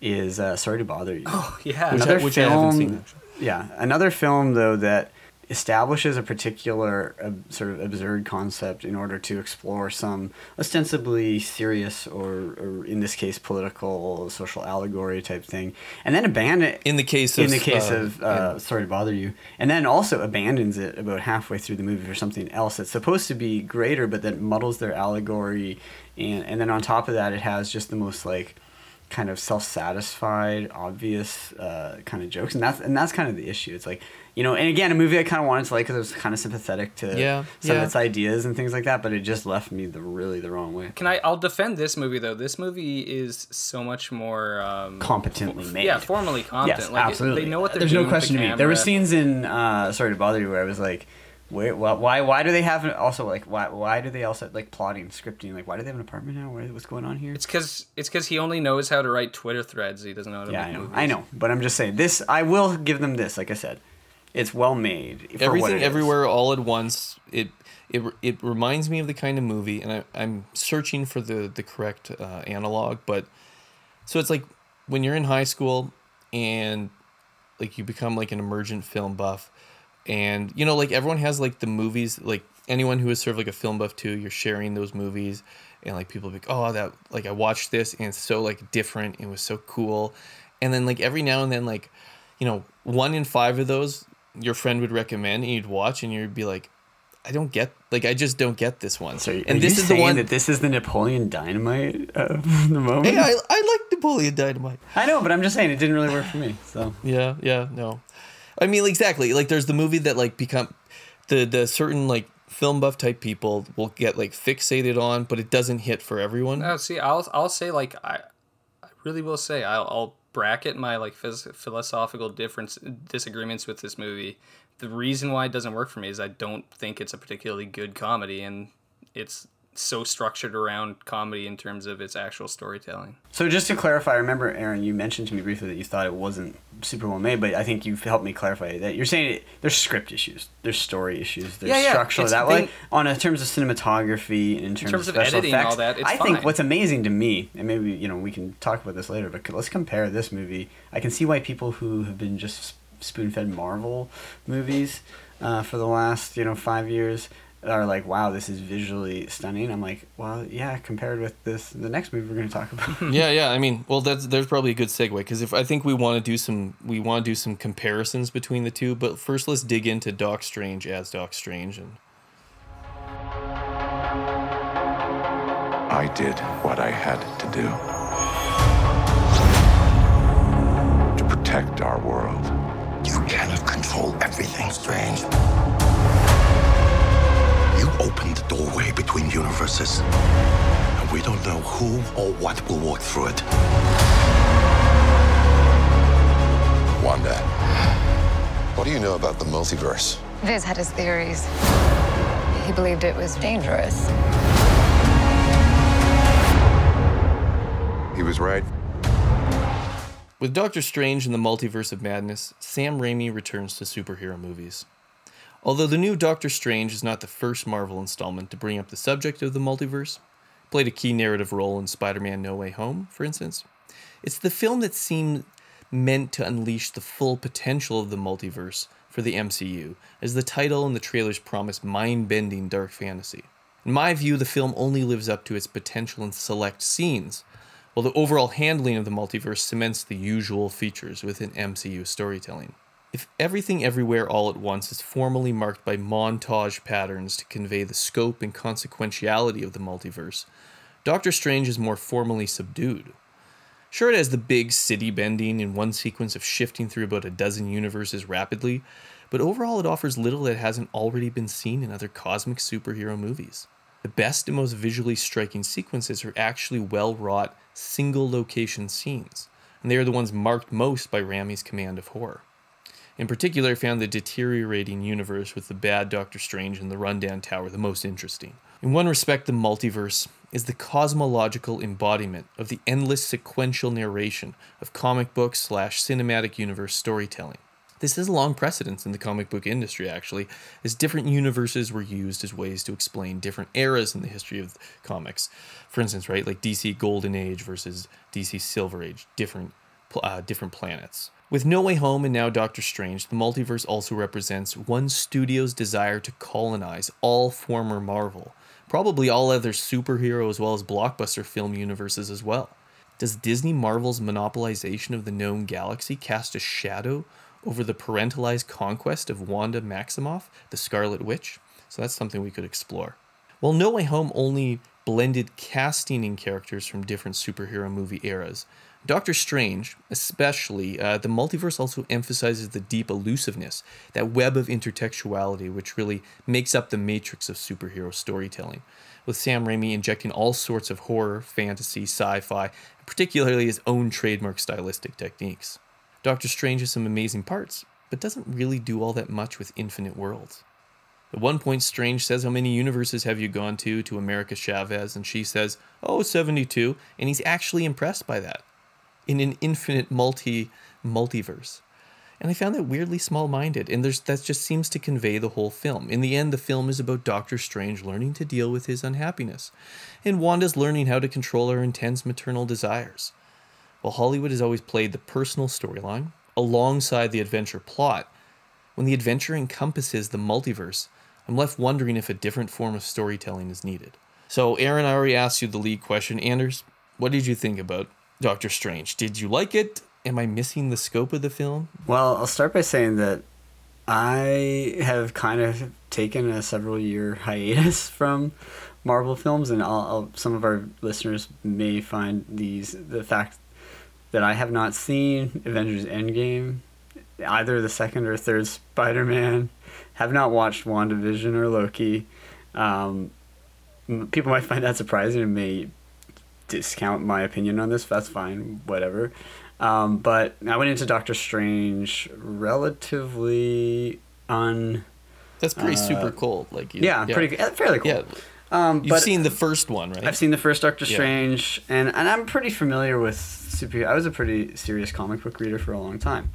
is uh, Sorry to Bother You. Oh yeah. Which I- another which I haven't film, seen, yeah, another film though that establishes a particular uh, sort of absurd concept in order to explore some ostensibly serious or, or in this case political social allegory type thing and then abandon In the case of in the case uh, of uh, sorry to bother you and then also abandons it about halfway through the movie for something else that's supposed to be greater but that muddles their allegory and and then on top of that it has just the most like kind of self-satisfied obvious uh, kind of jokes and that's and that's kind of the issue it's like you know and again a movie i kind of wanted to like because it was kind of sympathetic to Yeah, some yeah. of its ideas and things like that but it just left me the really the wrong way Can I? I'll defend this movie though. This movie is so much more um, competently made Yeah, formally competent. Yes, like, it- absolutely. They know what they're There's doing. no question with to me. There were scenes in uh, Sorry to Bother You where I was like, wait, why, why, why do they have an, also like why, why do they also like plotting, scripting? Like, why do they have an apartment now? Where, what's going on here? It's because it's because he only knows how to write Twitter threads. He doesn't know how to yeah, make I know, movies. I know, but I'm just saying this. I will give them this. Like I said, it's well made. for what everything it is. everywhere all at once it it it reminds me of the kind of movie and I, i'm searching for the the correct uh, analog but so it's like when you're in high school and like you become like an emergent film buff and you know like everyone has like the movies like anyone who is sort of like a film buff too you're sharing those movies and like people be like oh that like i watched this and it's so like different it was so cool and then like every now and then like you know one in five of those your friend would recommend and you'd watch and you'd be like i don't get like i just don't get this one So, and this is the one that this is the Napoleon Dynamite of the moment. hey I, I like napoleon dynamite I know, but I'm just saying it didn't really work for me. So Yeah, yeah, no. I mean, exactly. Like, there's the movie that like become the the certain like film buff type people will get like fixated on, but it doesn't hit for everyone. No, see, I'll I'll say like I, I really will say I'll, I'll bracket my like phys- philosophical difference disagreements with this movie. The reason why it doesn't work for me is I don't think it's a particularly good comedy, and it's so structured around comedy in terms of its actual storytelling. So just to clarify, I remember Aaron, you mentioned to me briefly that you thought it wasn't super well made, but I think you've helped me clarify that you're saying it, there's script issues, there's story issues, there's Yeah, yeah, structural it's that way. On in terms of cinematography, in terms, terms of of special editing effects, all that, it's I think what's amazing to me, and maybe you know we can talk about this later, but let's compare this movie. I can see why people who have been just spoon-fed Marvel movies uh, for the last you know five years are like, wow, this is visually stunning. I'm like, well, yeah, compared with this, the next movie we're going to talk about. yeah, yeah. I mean, well, that's there's probably a good segue because if I think we want to do some, we want to do some comparisons between the two. But first, let's dig into Doc Strange as Doc Strange, and I did what I had to do to protect our world. You cannot control everything, Strange. You opened the doorway between universes, and we don't know who or what will walk through it. Wanda, what do you know about the multiverse? Vis had his theories. He believed it was dangerous. He was right. with Doctor Strange and the Multiverse of Madness, Sam Raimi returns to superhero movies. Although the new Doctor Strange is not the first Marvel installment to bring up the subject of the multiverse, played a key narrative role in Spider-Man: No Way Home, for instance, it's the film that seemed meant to unleash the full potential of the multiverse for the MCU, as the title and the trailers promise mind-bending dark fantasy. In my view, the film only lives up to its potential in select scenes, while the overall handling of the multiverse cements the usual features within MCU storytelling. If everything everywhere all at once is formally marked by montage patterns to convey the scope and consequentiality of the multiverse, Doctor Strange is more formally subdued. Sure, it has the big city bending in one sequence of shifting through about a dozen universes rapidly, but overall it offers little that hasn't already been seen in other cosmic superhero movies. The best and most visually striking sequences are actually well wrought, single location scenes, and they are the ones marked most by Raimi's command of horror. In particular, I found the deteriorating universe with the bad Doctor Strange and the rundown tower the most interesting. In one respect, the multiverse is the cosmological embodiment of the endless sequential narration of comic book slash cinematic universe storytelling. This has long precedence in the comic book industry, actually, as different universes were used as ways to explain different eras in the history of comics. For instance, right, like DC Golden Age versus DC Silver Age, different uh, different planets. With No Way Home and now Doctor Strange, the multiverse also represents one studio's desire to colonize all former Marvel, probably all other superhero as well as blockbuster film universes as well. Does Disney Marvel's monopolization of the known galaxy cast a shadow over the parentalized conquest of Wanda Maximoff, the Scarlet Witch? So that's something we could explore. While No Way Home only blended casting in characters from different superhero movie eras, Doctor Strange, especially, uh, the multiverse also emphasizes the deep elusiveness, that web of intertextuality which really makes up the matrix of superhero storytelling, with Sam Raimi injecting all sorts of horror, fantasy, sci fi, particularly his own trademark stylistic techniques. Doctor Strange has some amazing parts, but doesn't really do all that much with infinite worlds. At one point, Strange says, How many universes have you gone to? to America Chavez, and she says, Oh, 72, and he's actually impressed by that in an infinite multi multiverse. And I found that weirdly small minded, and there's that just seems to convey the whole film. In the end, the film is about Doctor Strange learning to deal with his unhappiness, and Wanda's learning how to control her intense maternal desires. While Hollywood has always played the personal storyline alongside the adventure plot, when the adventure encompasses the multiverse, I'm left wondering if a different form of storytelling is needed. So, Aaron, I already asked you the lead question. Anders, what did you think about Doctor Strange? Did you like it? Am I missing the scope of the film? Well, I'll start by saying that I have kind of taken a several year hiatus from Marvel films, and I'll, I'll, some of our listeners may find these the fact that I have not seen Avengers Endgame, either the second or third Spider Man, have not watched WandaVision or Loki. Um, people might find that surprising and may discount my opinion on this. That's fine, whatever. Um, but I went into Doctor Strange relatively un. That's pretty uh, super cold. Like you, yeah, pretty fairly cool. Yeah. Um, You've seen the first one, right? I've seen the first Doctor Yeah. Strange, and, and I'm pretty familiar with super. I was a pretty serious comic book reader for a long time,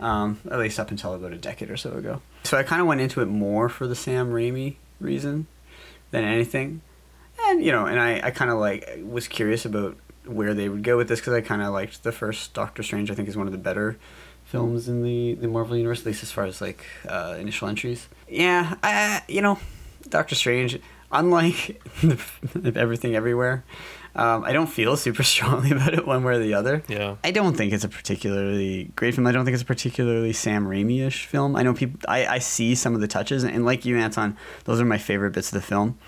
um, at least up until about a decade or so ago. So I kind of went into it more for the Sam Raimi reason than anything, and you know, and I, I kind of like was curious about where they would go with this because I kind of liked the first Doctor Strange. I think is one of the better films in the the Marvel universe, at least as far as like uh, initial entries. Yeah, I you know, Doctor Strange, unlike everything everywhere, um, I don't feel super strongly about it one way or the other. Yeah. I don't think it's a particularly great film. I don't think it's a particularly Sam Raimi-ish film. I know people. I, I see some of the touches, and like you, Anton, those are my favorite bits of the film.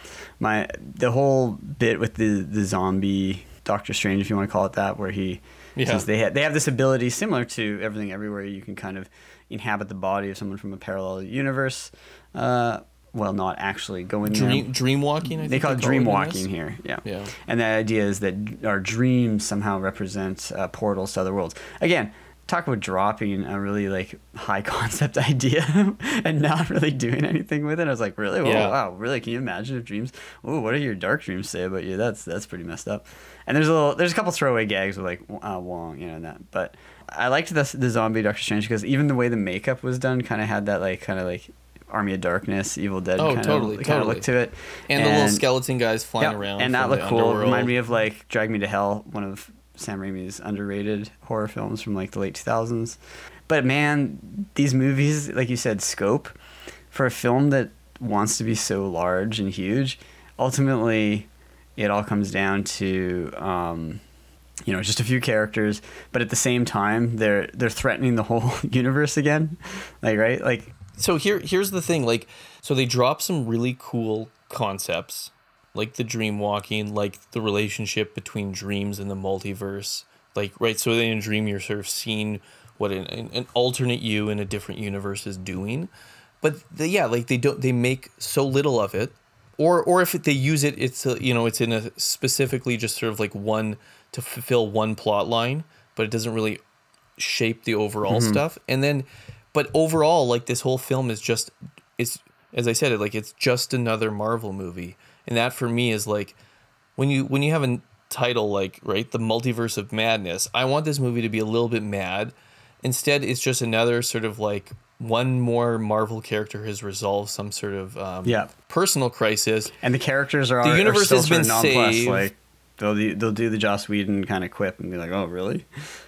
My the whole bit with the the zombie Doctor Strange, if you want to call it that, where he Yeah. since they ha- they have this ability similar to everything everywhere. You can kind of inhabit the body of someone from a parallel universe. Uh, well, not actually going in Dream there. dream walking. I They call it dream walking here. Yeah. Yeah. And the idea is that our dreams somehow represent uh, portals to other worlds. Again, talk about dropping a really like high concept idea and not really doing anything with it. I was like, really? Oh, Yeah. wow. Really? Can you imagine if dreams? Oh, what do your dark dreams say about you? That's that's pretty messed up. And there's a little, there's a couple throwaway gags with like uh, Wong, you know, and that. But I liked the the zombie Doctor Strange because even the way the makeup was done kind of had that like kind of like Army of Darkness, Evil Dead Oh, kind totally, of totally. look to it. And, the little skeleton guys flying Yep, around. and that looked cool. underworld. Remind me of like Drag Me to Hell, one of Sam Raimi's underrated horror films from like the late 2000s. But man, these movies, like you said, scope for a film that wants to be so large and huge, ultimately, it all comes down to. Um, you know, just a few characters, but at the same time, they're they're threatening the whole universe again, like right, like so here here's the thing like so they drop some really cool concepts like the dream walking like the relationship between dreams and the multiverse like right so in a dream you're sort of seeing what an, an, alternate you in a different universe is doing. But the, yeah like they don't they make so little of it. Or or if they use it it's a, you know it's in a specifically just sort of like one to fulfill one plot line but it doesn't really shape the overall Mhm. stuff. And then but overall like this whole film is just it's as i said it like it's just another marvel movie and that for me is like when you when you have a title like right the multiverse of madness i want this movie to be a little bit mad instead it's just another sort of like one more marvel character has resolved some sort of um, Yeah. personal crisis and the characters are the are universe still has sort been saved Like they'll do, they'll do the Joss Whedon kind of quip and be like, "Oh, really?"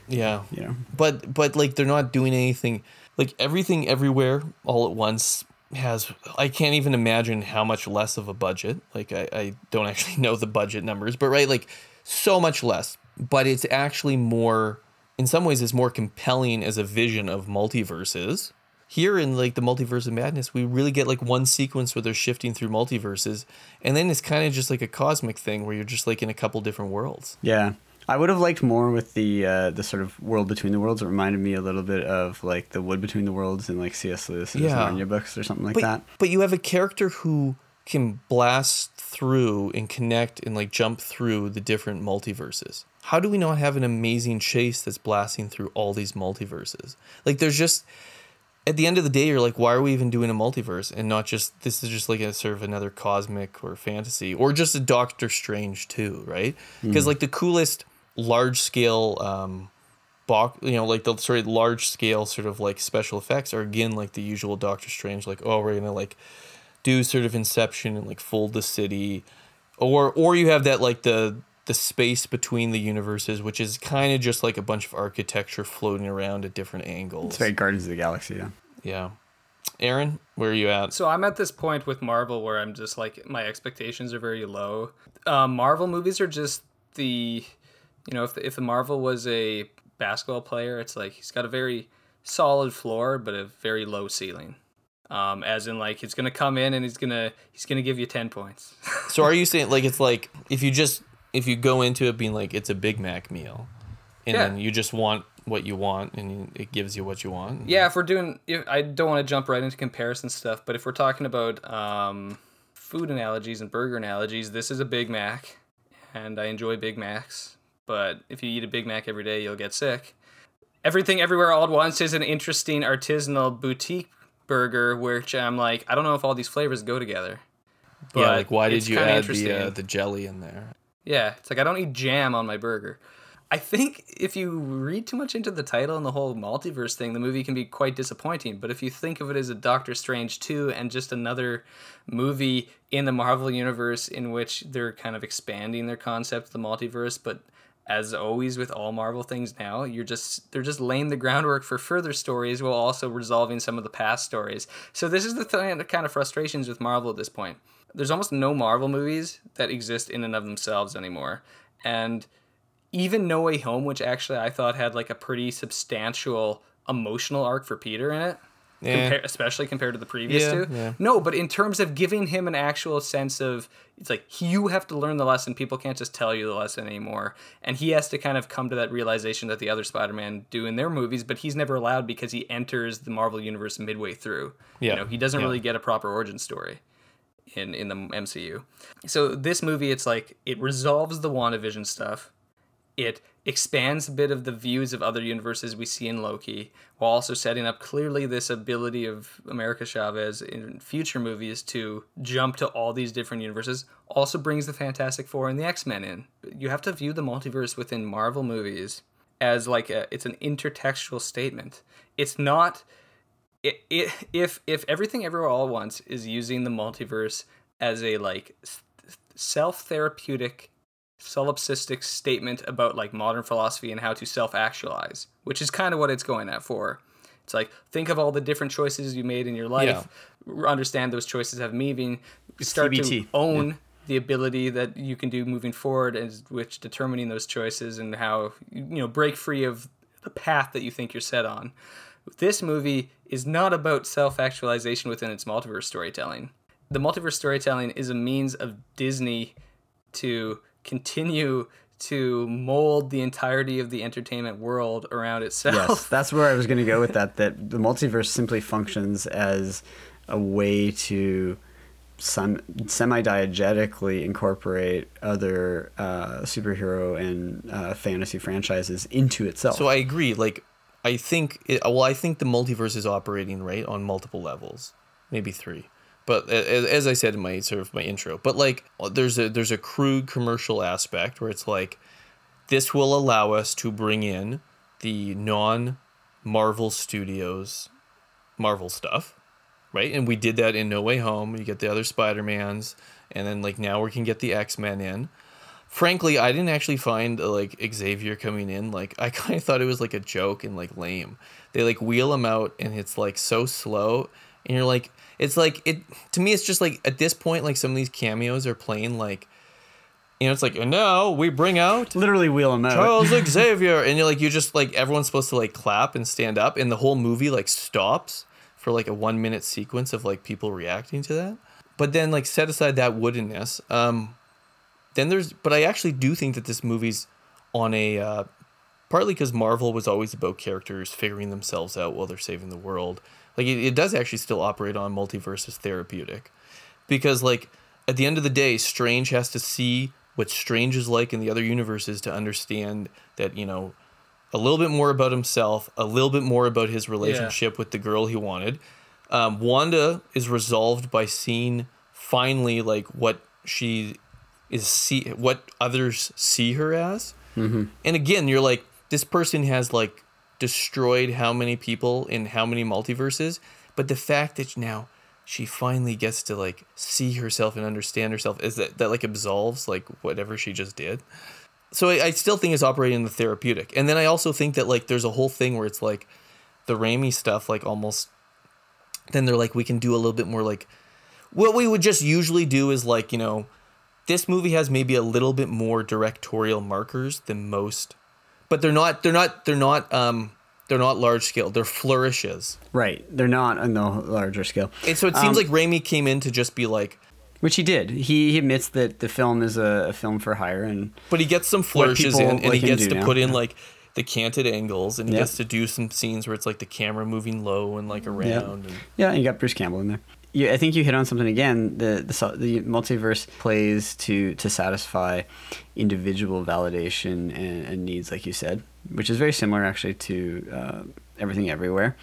Yeah. You know. But but like they're not doing anything like everything everywhere all at once has I can't even imagine how much less of a budget. Like I, I don't actually know the budget numbers, but right, like so much less. But it's actually more in some ways it's more compelling as a vision of multiverses. Here in like the multiverse of madness, we really get like one sequence where they're shifting through multiverses, and then it's kind of just like a cosmic thing where you're just like in a couple different worlds. Yeah, I would have liked more with the uh, the sort of world between the worlds. It reminded me a little bit of like the wood between the worlds in like C.S. Lewis's Yeah. Narnia books or something like but, that. But you have a character who can blast through and connect and like jump through the different multiverses. How do we not have an amazing chase that's blasting through all these multiverses? Like there's just at the end of the day you're like why are we even doing a multiverse and not just this is just like a sort of another cosmic or fantasy or just a Doctor Strange too, right? Because Mm. like the coolest large scale um box you know like the sort of large scale sort of like special effects are again like the usual doctor strange like oh we're gonna like do sort of inception and like fold the city or or you have that like the the space between the universes which is kind of just like a bunch of architecture floating around at different angles It's very Guardians of the Galaxy. Yeah. yeah aaron where are you at So I'm at this point with Marvel where I'm just like my expectations are very low. Um, Marvel movies are just the, you know, if the, if the Marvel was a basketball player, it's like he's got a very solid floor but a very low ceiling. Um, as in like he's gonna come in and he's gonna he's gonna give you ten points. so are you saying like it's like if you just if you go into it being like it's a big mac meal and Yeah. then you just want what you want and it gives you what you want Yeah, if we're doing, if, I don't want to jump right into comparison stuff, but if we're talking about um, food analogies and burger analogies, this is a Big Mac, and I enjoy Big Macs. But if you eat a Big Mac every day, you'll get sick. Everything Everywhere All at Once is an interesting artisanal boutique burger, which I'm like, I don't know if all these flavors go together. yeah, but like why did you add the uh, the jelly in there? Yeah, it's like I don't need jam on my burger. I think if you read too much into the title and the whole multiverse thing, the movie can be quite disappointing. But if you think of it as a Doctor Strange 2 and just another movie in the Marvel universe in which they're kind of expanding their concept of the multiverse, but as always with all Marvel things now, you're just they're just laying the groundwork for further stories while also resolving some of the past stories. So this is the th- kind of frustrations with Marvel at this point. There's almost no Marvel movies that exist in and of themselves anymore. And even No Way Home, which actually I thought had like a pretty substantial emotional arc for Peter in it, Yeah. compar- especially compared to the previous Yeah, two. yeah. No, but in terms of giving him an actual sense of, it's like you have to learn the lesson. People can't just tell you the lesson anymore, and he has to kind of come to that realization that the other Spider-Man do in their movies, but he's never allowed because he enters the Marvel universe midway through. Yeah, you know, he doesn't really get a proper origin story in in the MCU. So this movie, it's like it resolves the WandaVision stuff. It expands a bit of the views of other universes we see in Loki, while also setting up clearly this ability of America Chavez in future movies to jump to all these different universes. Also brings the Fantastic Four and the X Men in. You have to view the multiverse within Marvel movies as like a, it's an intertextual statement. It's not it, it, if if everything everywhere all at once is using the multiverse as a like self therapeutic solipsistic statement about like modern philosophy and how to self actualize, which is kind of what it's going at for. It's like think of all the different choices you made in your life, r- understand those choices have meaning, start to TBT, own the ability that you can do moving forward, and which determining those choices and how you know break free of the path that you think you're set on. This movie is not about self actualization within its multiverse storytelling. The multiverse storytelling is a means of Disney to continue to mold the entirety of the entertainment world around itself. Yes, that's where I was going to go with that. That the multiverse simply functions as a way to some semi-diegetically incorporate other uh, superhero and uh, fantasy franchises into itself. So I agree. Like, I think, it, well, I think the multiverse is operating right on multiple levels, maybe three. But as I said in my sort of my intro, but like there's a there's a crude commercial aspect where it's like this will allow us to bring in the non Marvel Studios Marvel stuff, right? And we did that in No Way Home. You get the other Spider Mans, and then like now we can get the X Men in. Frankly, I didn't actually find uh, like Xavier coming in. Like I kind of thought it was like a joke and like lame. They like wheel him out, and it's like so slow, and you're like, it's like it to me. It's just like at this point, like some of these cameos are playing like. You know, it's like, and now we bring out literally wheel him out. Charles Xavier, and you're like, you just like everyone's supposed to like clap and stand up, and the whole movie like stops for like a one minute sequence of like people reacting to that. But then like set aside that woodenness, um, then there's, but I actually do think that this movie's on a uh, partly because Marvel was always about characters figuring themselves out while they're saving the world. Like it, it does actually still operate on multiverse as therapeutic, because like at the end of the day, Strange has to see what Strange is like in the other universes to understand that you know a little bit more about himself, a little bit more about his relationship with the girl he wanted. Um, Wanda is resolved by seeing finally like what she is see what others see her as. Mm-hmm. And again, you're like, this person has like destroyed how many people in how many multiverses, but the fact that now she finally gets to like see herself and understand herself is that that like absolves like whatever she just did. So I, I still think it's operating in the therapeutic, and then I also think that like there's a whole thing where it's like the Raimi stuff, like almost. Then they're like, we can do a little bit more like, what we would just usually do is like you know this movie has maybe a little bit more directorial markers than most but they're not they're not they're not um they're not large scale they're flourishes right, they're not on the larger scale. and so it seems Um, like Raimi came in to just be like which he did. He, he admits that the film is a, a film for hire, and but he gets some flourishes in and he like him gets to now. put in Yeah. like the canted angles and he Yeah. gets to do some scenes where it's like the camera moving low and like around Yeah. and Yeah, and you got Bruce Campbell in there. Yeah, I think you hit on something again. The, the the multiverse plays to to satisfy individual validation and, and needs, like you said, which is very similar actually to uh, everything everywhere.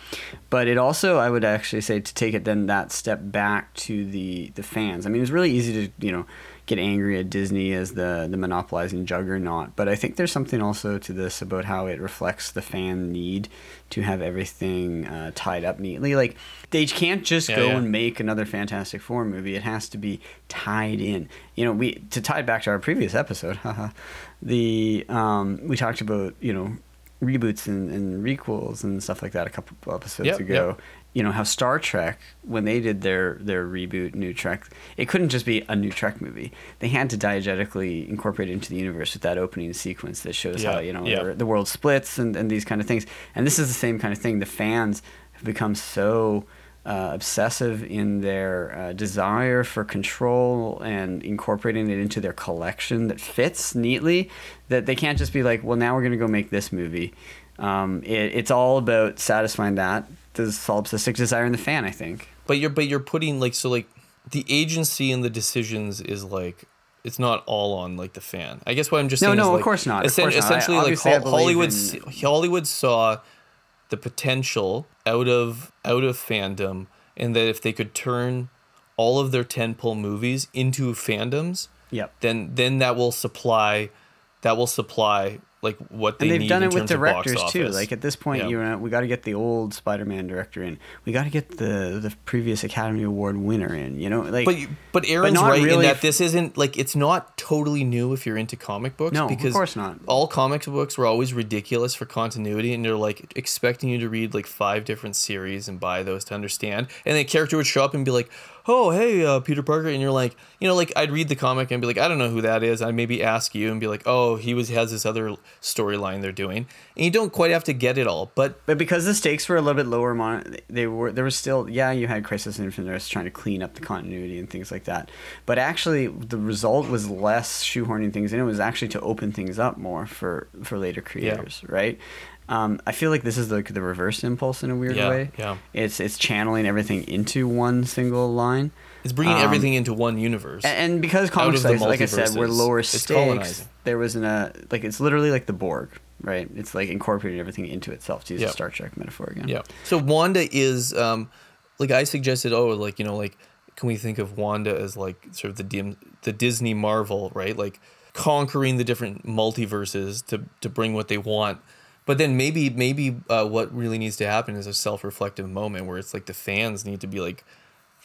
But it also, I would actually say, to take it then that step back to the the fans. I mean, it's really easy to you know get angry at Disney as the the monopolizing juggernaut, but I think there's something also to this about how it reflects the fan need to have everything uh, tied up neatly. Like they can't just Yeah, go yeah. and make another Fantastic Four movie. It has to be tied in. You know, we to tie it back to our previous episode. the um, we talked about you know reboots and, and requels and stuff like that a couple episodes Yep, ago. yep. You know how Star Trek when they did their their reboot New Trek, it couldn't just be a New Trek movie. They had to diegetically incorporate it into the universe with that opening sequence that shows Yeah, how you know yeah. the- world splits and, and these kind of things. And this is the same kind of thing. The fans have become so uh, obsessive in their uh, desire for control and incorporating it into their collection that fits neatly that they can't just be like, well, now we're going to go make this movie. Um, it, it's all about satisfying that the solipsistic desire in the fan, I think. But you're but you're putting like so like the agency and the decisions is like it's not all on like the fan. I guess what I'm just No, saying no, is, of like, course not, of course not. I- Essentially, like I Hol- believe Hollywood, in- Hollywood saw the potential out of out of fandom, and that if they could turn all of their tentpole movies into fandoms, Yep. then then that will supply that will supply like what they and they've need done it with terms of box directors too. Like at this point, Yeah. you know, we got to get the old Spider-Man director in. We got to get the the previous Academy Award winner in. You know, like but you- but Aaron's not right in that this isn't like it's not totally new if you're into comic books. No, of course not. All comic books were always ridiculous for continuity, and they're like expecting you to read like five different series and buy those to understand. And the character would show up and be like, "Oh, hey, uh, Peter Parker," and you're like, you know, like I'd read the comic and be like, "I don't know who that is." I'd maybe ask you and be like, "Oh, he was has this other storyline they're doing," and you don't quite have to get it all, but But because the stakes were a little bit lower, mon- they were there was still yeah you had Crisis on Infinite Earths trying to clean up the continuity and things like that. But actually, the result was less shoehorning things in. It was actually to open things up more for for later creators, right? Um, I feel like this is the the reverse impulse in a weird Yeah, way. yeah. It's it's channeling everything into one single line. It's bringing Um, everything into one universe. A- And because Out comic of the sites, like I said, were lower stakes, there was an uh, like it's literally like the Borg, right? It's like incorporating everything into itself. To use Yep. a Star Trek metaphor again. Yeah. So Wanda is um like I suggested oh like you know like can we think of Wanda as like sort of the the Disney Marvel, right? Like conquering the different multiverses to to bring what they want. But then maybe maybe uh, what really needs to happen is a self-reflective moment where it's like the fans need to be like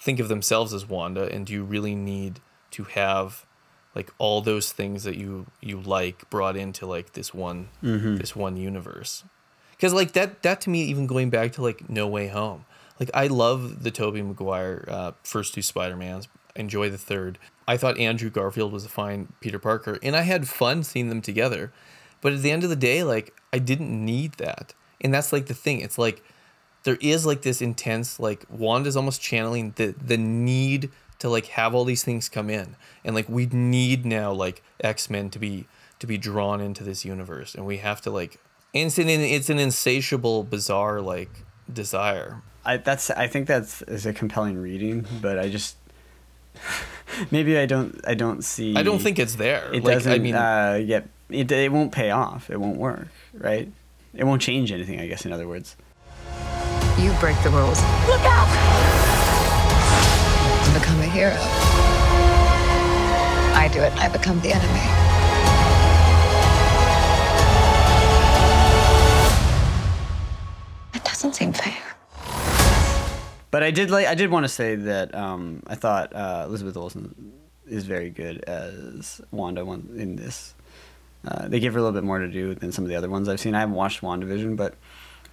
think of themselves as Wanda and do you really need to have like all those things that you you like brought into like this one Mhm. this one universe? Because like that that to me even going back to like no way home like i love the toby maguire uh, first two spider-mans enjoy the third. I thought andrew garfield was a fine peter parker and i had fun seeing them together but at the end of the day like i didn't need that. And that's like the thing it's like there is like this intense like wanda's almost channeling the the need to like have all these things come in and like we need now like x-men to be to be drawn into this universe and we have to like it's an it's an insatiable bizarre like desire I that's I think that's is a compelling reading, but I just maybe I don't I don't see. I don't think it's there. It Like, doesn't. I mean- uh, get it. It won't pay off. It won't work. Right. It won't change anything. I guess in other words. You break the rules. Look out! and become a hero. I do it, I become the enemy. It doesn't seem fair. But I did like. I did want to say that um, I thought uh, Elizabeth Olsen is very good as Wanda one in this. Uh, they give her a little bit more to do than some of the other ones I've seen. I haven't watched WandaVision, but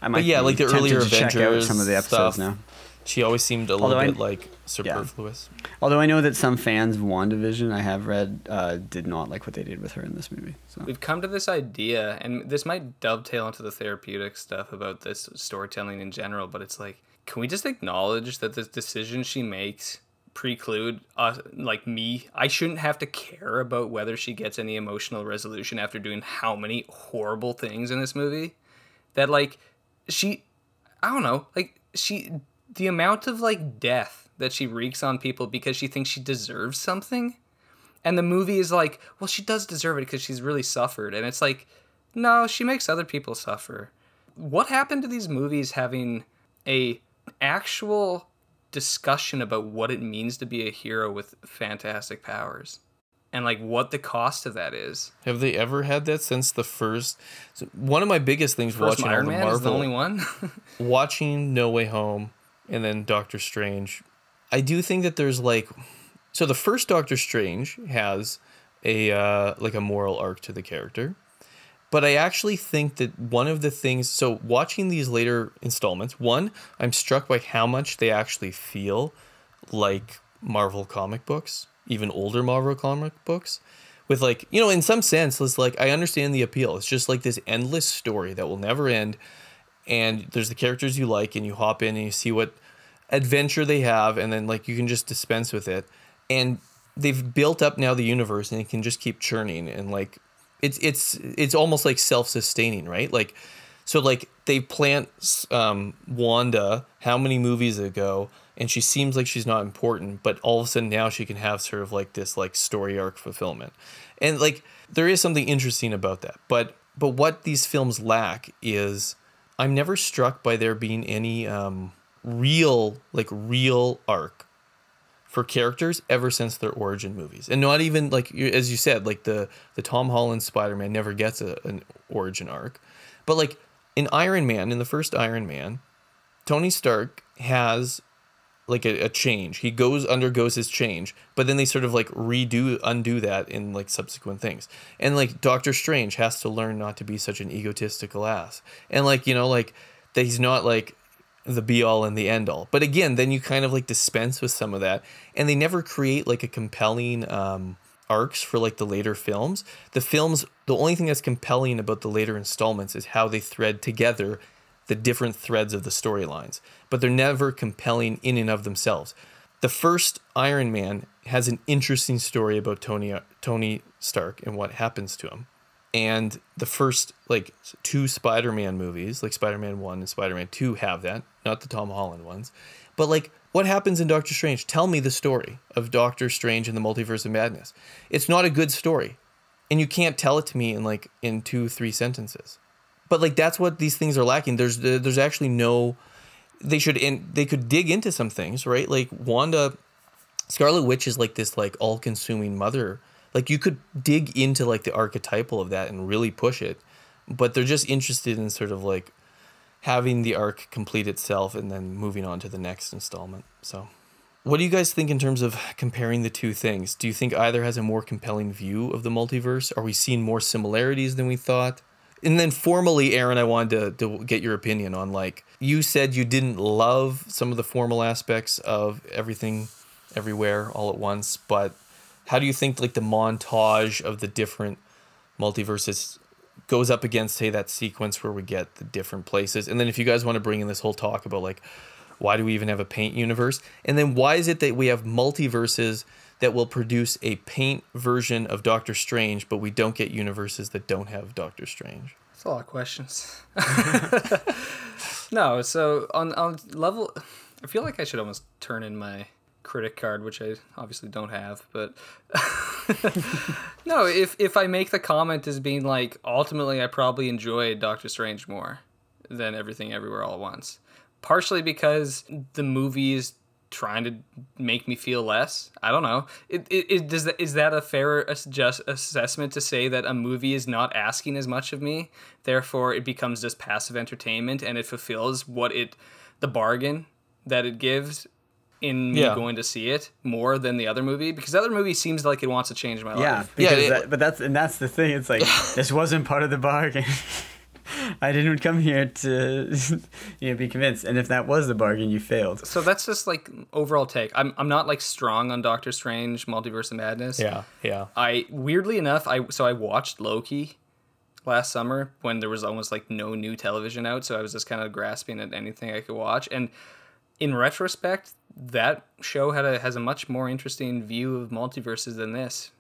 I might. but yeah be like the earlier to check out avengers some of the episodes stuff, now. she always seemed a little Although I- bit like superfluous Although I know that some fans of WandaVision I have read uh, did not like what they did with her in this movie. So We've come to this idea, and this might dovetail into the therapeutic stuff about this storytelling in general, but it's like, can we just acknowledge that the decisions she makes preclude us, like me? I shouldn't have to care about whether she gets any emotional resolution after doing how many horrible things in this movie. That, like, she, I don't know, like, she, the amount of, like, death that she wreaks on people because she thinks she deserves something. And the movie is like, well, she does deserve it because she's really suffered. And it's like, no, she makes other people suffer. what happened to these movies having a actual discussion about what it means to be a hero with fantastic powers and like what the cost of that is. Have they ever had that since the first? So one of my biggest things First watching Iron all the Man Marvel, is the only one. watching No Way Home, and then Doctor Strange. I do think that there's like, so the first Doctor Strange has a uh, like a moral arc to the character, but I actually think that one of the things. So watching these later installments, one, I'm struck by how much they actually feel like Marvel comic books, even older Marvel comic books. With like, you know, in some sense, it's like I understand the appeal. It's just like this endless story that will never end. And there's the characters you like, and you hop in and you see what adventure they have, and then like you can just dispense with it. And they've built up now the universe, and it can just keep churning. And like, it's it's it's almost like self-sustaining, right? Like, so like they plant um, Wanda how many movies ago, and she seems like she's not important, but all of a sudden now she can have sort of like this like story arc fulfillment, and like there is something interesting about that. But but what these films lack is I'm never struck by there being any um, real like real arc for characters ever since their origin movies, and not even like as you said, like the the Tom Holland Spider Man never gets a, an origin arc, but like in Iron Man, in the first Iron Man, Tony Stark has like a, a change. He goes undergoes his change, but then they sort of like redo undo that in like subsequent things. And like Doctor Strange has to learn not to be such an egotistical ass. And like, you know, like that he's not like the be all and the end all. But again, then you kind of like dispense with some of that. And they never create like a compelling um arcs for like the later films. The films the only thing that's compelling about the later installments is how they thread together the different threads of the storylines, but they're never compelling in and of themselves. The first Iron Man has an interesting story about Tony uh, Tony Stark and what happens to him. And the first like two Spider-Man movies, like Spider-Man 1 and Spider-Man 2 have that, not the Tom Holland ones. But like what happens in Doctor Strange? Tell me the story of Doctor Strange and the Multiverse of Madness. It's not a good story. And you can't tell it to me in like in 2 3 sentences but like that's what these things are lacking. There's there's actually no they should in they could dig into some things right? Like wanda scarlet witch is like this like all-consuming mother. Like you could dig into like the archetypal of that and really push it but they're just interested in sort of like having the arc complete itself and then moving on to the next installment so. What do you guys think in terms of comparing the two things? Do you think either has a more compelling view of the multiverse? Are we seeing more similarities than we thought and then formally, Aaron, I wanted to, to get your opinion on like you said you didn't love some of the formal aspects of everything, everywhere, all at once. But how do you think like the montage of the different multiverses goes up against say that sequence where we get the different places? And then if you guys want to bring in this whole talk about like why do we even have a paint universe? And then why is it that we have multiverses that will produce a paint version of Doctor Strange, but we don't get universes that don't have Doctor Strange? That's a lot of questions. no, so on on level, I feel like I should almost turn in my critic card, which I obviously don't have. But no, if if I make the comment as being like, ultimately, I probably enjoyed Doctor Strange more than Everything Everywhere All at Once, partially because the movie is trying to make me feel less. I don't know. It, it, it does that is that a fair ass- just assessment to say that a movie is not asking as much of me, therefore it becomes just passive entertainment and it fulfills what it the bargain that it gives in Yeah. me going to see it more than the other movie because the other movie seems like it wants to change my Yeah, life. because that, but that's and that's the thing. It's like this wasn't part of the bargain. I didn't come here to you know be convinced, and if that was the bargain, you failed. So that's just like overall take. I'm I'm not like strong on Doctor Strange, Multiverse of Madness. Yeah, yeah. I weirdly enough, I so I watched Loki last summer when there was almost like no new television out, so I was just kind of grasping at anything I could watch. And in retrospect, that show had a has a much more interesting view of multiverses than this.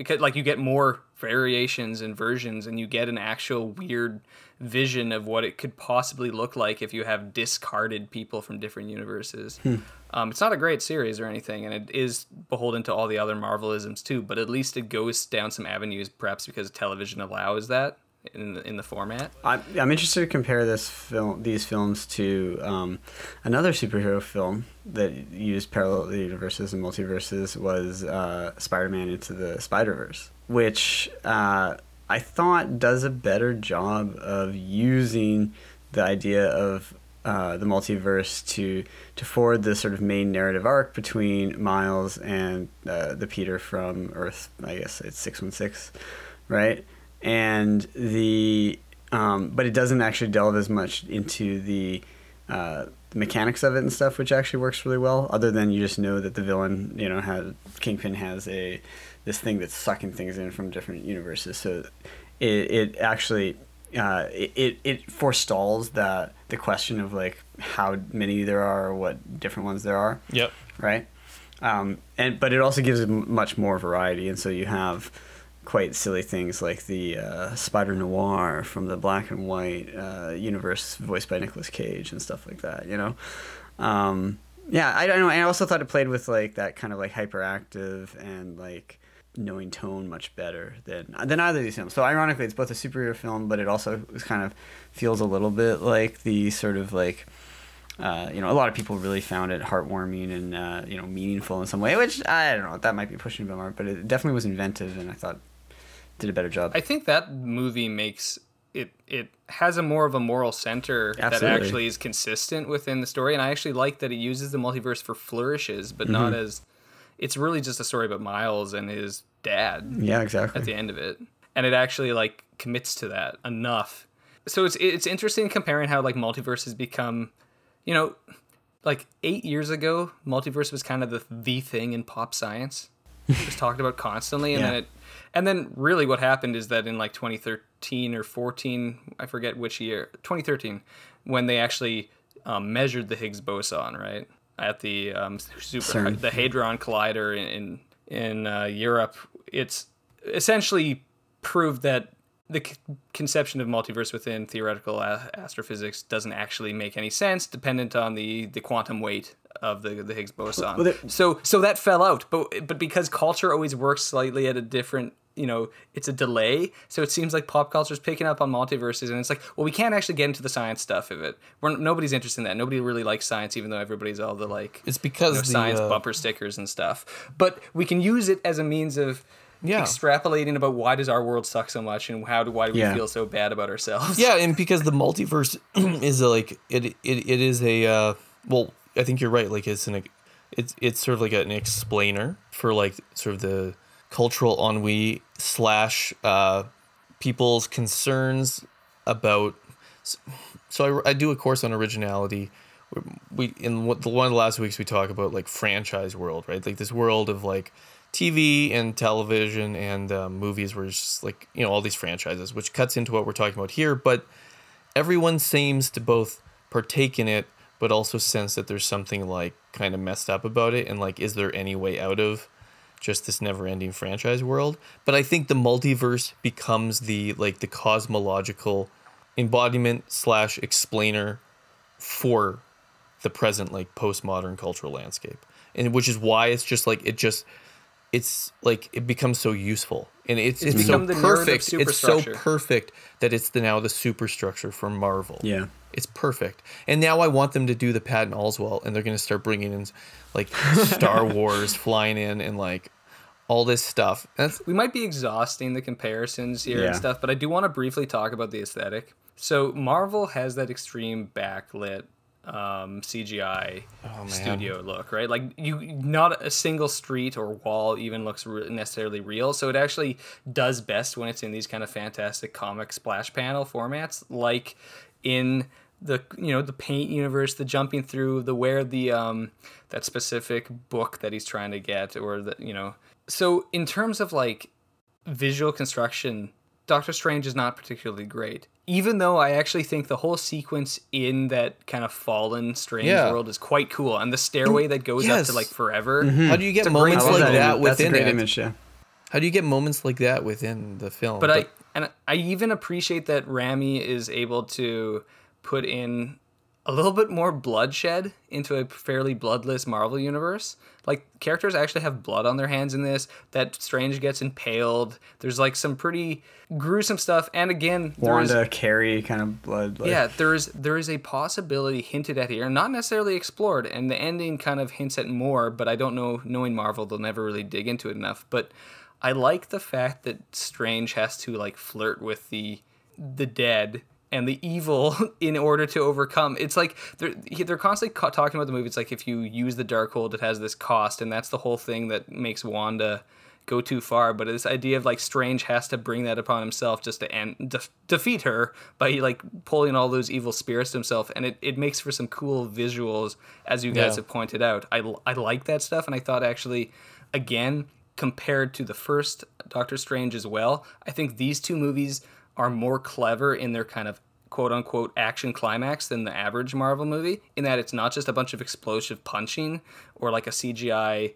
Because like you get more variations and versions and you get an actual weird vision of what it could possibly look like if you have discarded people from different universes. Hmm. Um, it's not a great series or anything, and it is beholden to all the other Marvelisms too. But at least it goes down some avenues, perhaps because television allows that in the, in the format. I'm, I'm interested to compare this film, these films to um, another superhero film that used parallel universes and multiverses was uh, Spider-Man Into the Spider-Verse, which uh, I thought does a better job of using the idea of uh, the multiverse to to forward the sort of main narrative arc between Miles and uh, the Peter from Earth. I guess it's six one six, right? And the um, but it doesn't actually delve as much into the uh, the mechanics of it and stuff, which actually works really well. Other than you just know that the villain, you know, has Kingpin has a this thing that's sucking things in from different universes. So it, it actually uh, it, it, it forestalls that the question of like how many there are or what different ones there are. Yep. Right. Um, and but it also gives it m- much more variety, and so you have quite silly things like the uh, Spider Noir from the Black and White uh, universe, voiced by Nicolas Cage and stuff like that. You know. Um, yeah, I don't know. I also thought it played with like that kind of like hyperactive and like knowing tone much better than than either of these films. So ironically, it's both a superhero film, but it also kind of feels a little bit like the sort of like. Uh, you know, a lot of people really found it heartwarming and uh, you know meaningful in some way, which I don't know. That might be pushing a bit more, but it definitely was inventive, and I thought did a better job. I think that movie makes it it has a more of a moral center that actually is consistent within the story, and I actually like that it uses the multiverse for flourishes, but not Mhm. as it's really just a story about Miles and his dad. Yeah, exactly. At the end of it, and it actually like commits to that enough. So it's it's interesting comparing how like multiverse has become, you know, like eight years ago, multiverse was kind of the the thing in pop science. It was talked about constantly, and Yeah. then it, and then really what happened is that in like 2013 or 14, I forget which year, 2013, when they actually um, measured the Higgs boson, right at the um, super CERN. the Hadron Collider in in, in uh, Europe, it's essentially proved that the c- conception of multiverse within theoretical a- astrophysics doesn't actually make any sense, dependent on the, the quantum weight of the the Higgs boson. Well, so so that fell out, but but because culture always works slightly at a different you know it's a delay so it seems like pop culture is picking up on multiverses and it's like well we can't actually get into the science stuff of it We're, nobody's interested in that nobody really likes science even though everybody's all the like It's because you know, the, science uh, bumper stickers and stuff but we can use it as a means of Yeah. extrapolating about why does our world suck so much and how do why do we Yeah. feel so bad about ourselves yeah, and because the multiverse is a, like it, it it is a uh, well, I think you're right. Like it's an it's it's sort of like an explainer for like sort of the cultural ennui slash uh, people's concerns about. So I, I do a course on originality. We in one of the last weeks we talk about like franchise world, right? Like this world of like TV and television and um, movies where it's just like you know all these franchises, which cuts into what we're talking about here. But everyone seems to both partake in it, but also sense that there's something like kind of messed up about it, and like, is there any way out of just this never-ending franchise world? But I think the multiverse becomes the like the cosmological embodiment slash explainer for the present like postmodern cultural landscape and which is why it's just like it just it's like it becomes so useful and it's, It's so become the narrative perfect it's so perfect that it's the now the superstructure for marvel Yeah. it's perfect and now i want them to do the patton oswalt and they're going to start bringing in like star wars flying in and like all this stuff that's we might be exhausting the comparisons here Yeah. and stuff, but I do want to briefly talk about the aesthetic. So Marvel has that extreme backlit um, CGI man. studio look, right? Like you, not a single street or wall even looks re- necessarily real. So it actually does best when it's in these kind of fantastic comic splash panel formats, like in the you know the paint universe, the jumping through, the where the um that specific book that he's trying to get, or the you know. So in terms of like visual construction, Doctor Strange is not particularly great. Even though I actually think the whole sequence in that kind of fallen strange Yeah. world is quite cool, and the stairway that goes up to like forever. Mm-hmm. how do you get It's a great moments I love like that that, image. That's a within great it image, yeah. how do you get moments like that within the film But I and I even appreciate that Raimi is able to put in a little bit more bloodshed into a fairly bloodless Marvel universe. Like characters actually have blood on their hands in this. That Strange gets impaled. There's like some pretty gruesome stuff. And again, Wanda, Carrie kind of blood. Like, yeah, there is there is a possibility hinted at here, not necessarily explored, and the ending kind of hints at more. But I don't know. Knowing Marvel, they'll never really dig into it enough. But I like the fact that Strange has to like flirt with the the dead and the evil in order to overcome. It's like they're they're constantly ca- talking about the movie. It's like if you use the Darkhold, it has this cost, and that's the whole thing that makes Wanda go too far. But this idea of like Strange has to bring that upon himself just to end de- defeat her by like pulling all those evil spirits to himself, and it, it makes for some cool visuals, as you guys Yeah. have pointed out. I I like that stuff, and I thought actually, again compared to the first Doctor Strange as well, I think these two movies are more clever in their kind of quote unquote action climax than the average Marvel movie, in that it's not just a bunch of explosive punching or like a CGI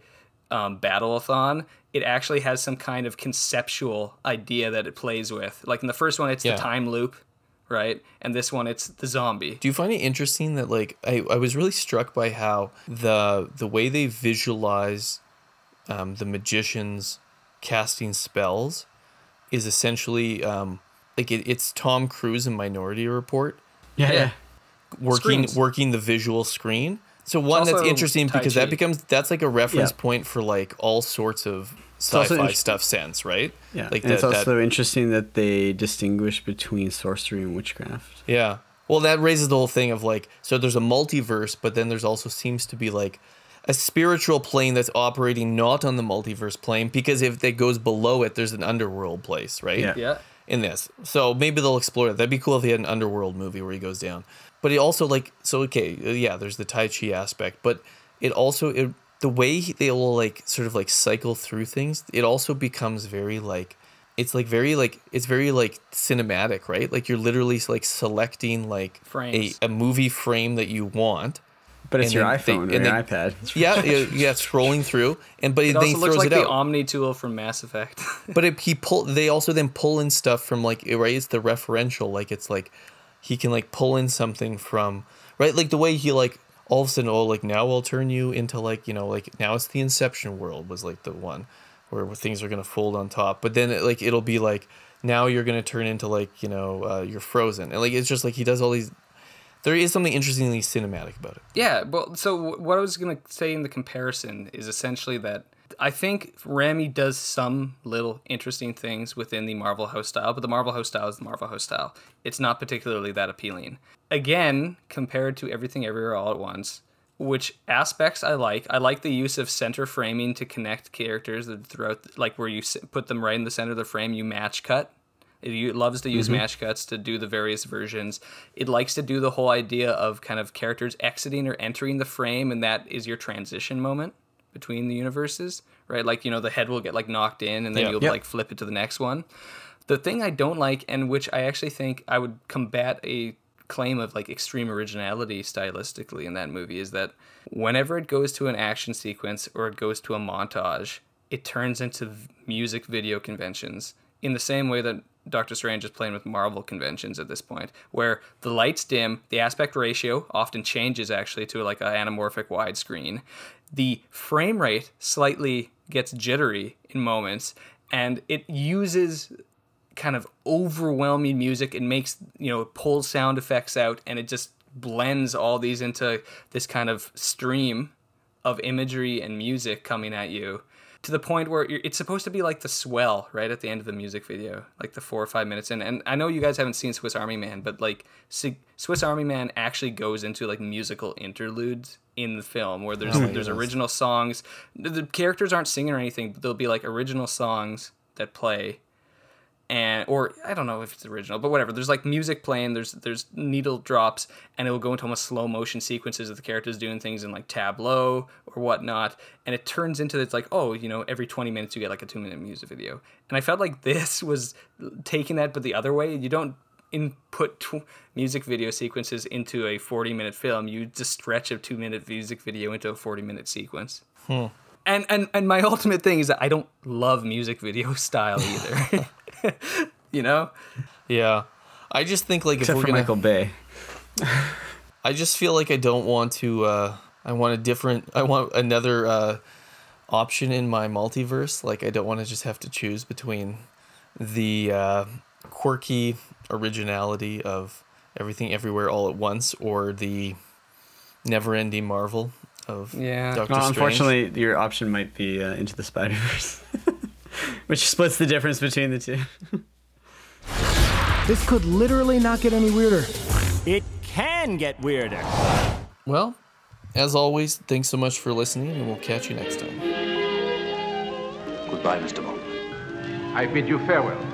um, battle-a-thon. It actually has some kind of conceptual idea that it plays with. Like in the first one, it's Yeah. the time loop, right? And this one, it's the zombie. Do you find it interesting that like I, I was really struck by how the the way they visualize um, the magicians casting spells is essentially um, like it, it's Tom Cruise in Minority Report Yeah, yeah. working Screens. working the visual screen. So one that's also interesting Tai because Chi. that becomes that's like a reference Yeah. point for like all sorts of also sci-fi int- stuff sense, right? Yeah, like and it's that, that- also interesting that they distinguish between sorcery and witchcraft. Yeah. Well, that raises the whole thing of like, so there's a multiverse, but then there's also seems to be like a spiritual plane that's operating not on the multiverse plane because if that goes below it, there's an underworld place, right? Yeah. Yeah. In this, so maybe they'll explore it. That'd be cool if they had an underworld movie where he goes down. But it also like, so okay, uh, yeah, there's the Tai Chi aspect, but it also it the way they will like sort of like cycle through things, it also becomes very like it's like very like it's very like cinematic, right? Like you're literally like selecting like Frames. a, a movie frame that you want. But it's and your then they- iPhone or and your they- iPad. Yeah, yeah, yeah, scrolling through, and but It then also he looks throws like it the out. Omni tool from Mass Effect. But it, he pull. They also then pull in stuff from like right. It's the referential. Like it's like he can like pull in something from right. Like the way he like all of a sudden oh like now I'll turn you into like you know like now it's the Inception world was like the one where, where things are gonna fold on top. But then it, like it'll be like now you're gonna turn into like you know uh, you're frozen and like it's just like he does all these. There is something interestingly cinematic about it. Yeah, well, so what I was gonna say in the comparison is essentially that I think Raimi does some little interesting things within the Marvel House style, but the Marvel House style is the Marvel House style. It's not particularly that appealing. Again, compared to Everything Everywhere All at Once, which aspects I like. I like the use of center framing to connect characters throughout, like where you put them right in the center of the frame, you match cut. It loves to use mm-hmm. match cuts to do the various versions. It likes to do the whole idea of kind of characters exiting or entering the frame, and that is your transition moment between the universes, right? Like, you know, the head will get like knocked in, and then Yeah. you'll Yep. like flip it to the next one. The thing I don't like, and which I actually think I would combat a claim of like extreme originality stylistically in that movie, is that whenever it goes to an action sequence or it goes to a montage, it turns into music video conventions in the same way that Doctor Strange is playing with Marvel conventions at this point, where the lights dim, the aspect ratio often changes actually to like an anamorphic widescreen. The frame rate slightly gets jittery in moments, and it uses kind of overwhelming music. It makes, you know, it pulls sound effects out and it just blends all these into this kind of stream of imagery and music coming at you to the point where you're, it's supposed to be like the swell right at the end of the music video, like the four or five minutes in. And I know you guys haven't seen Swiss Army Man, but like Swiss Army Man actually goes into like musical interludes in the film where there's oh, there's original songs. The, the characters aren't singing or anything, but there'll be like original songs that play and or I don't know if it's original, but whatever. There's like music playing. There's there's needle drops, and it will go into almost slow motion sequences of the characters doing things in like tableau or whatnot, and it turns into it's like oh you know every 20 minutes you get like a two minute music video, and I felt like this was taking that but the other way. You don't input tw- music video sequences into a 40 minute film. You just stretch a two minute music video into a 40 minute sequence. Hmm. And, and and my ultimate thing is that I don't love music video style either. you know? Yeah, I just think like Except if for we're gonna, Michael Bay. I just feel like I don't want to. Uh, I want a different. I want another uh, option in my multiverse. Like I don't want to just have to choose between the uh, quirky originality of everything everywhere all at once or the never-ending marvel of Yeah. Doctor Well, Strange. unfortunately, your option might be uh, Into the Spider Verse, which splits the difference between the two. This could literally not get any weirder. It can get weirder. Well, as always, thanks so much for listening, and we'll catch you next time. Goodbye, Mr. Bond. I bid you farewell.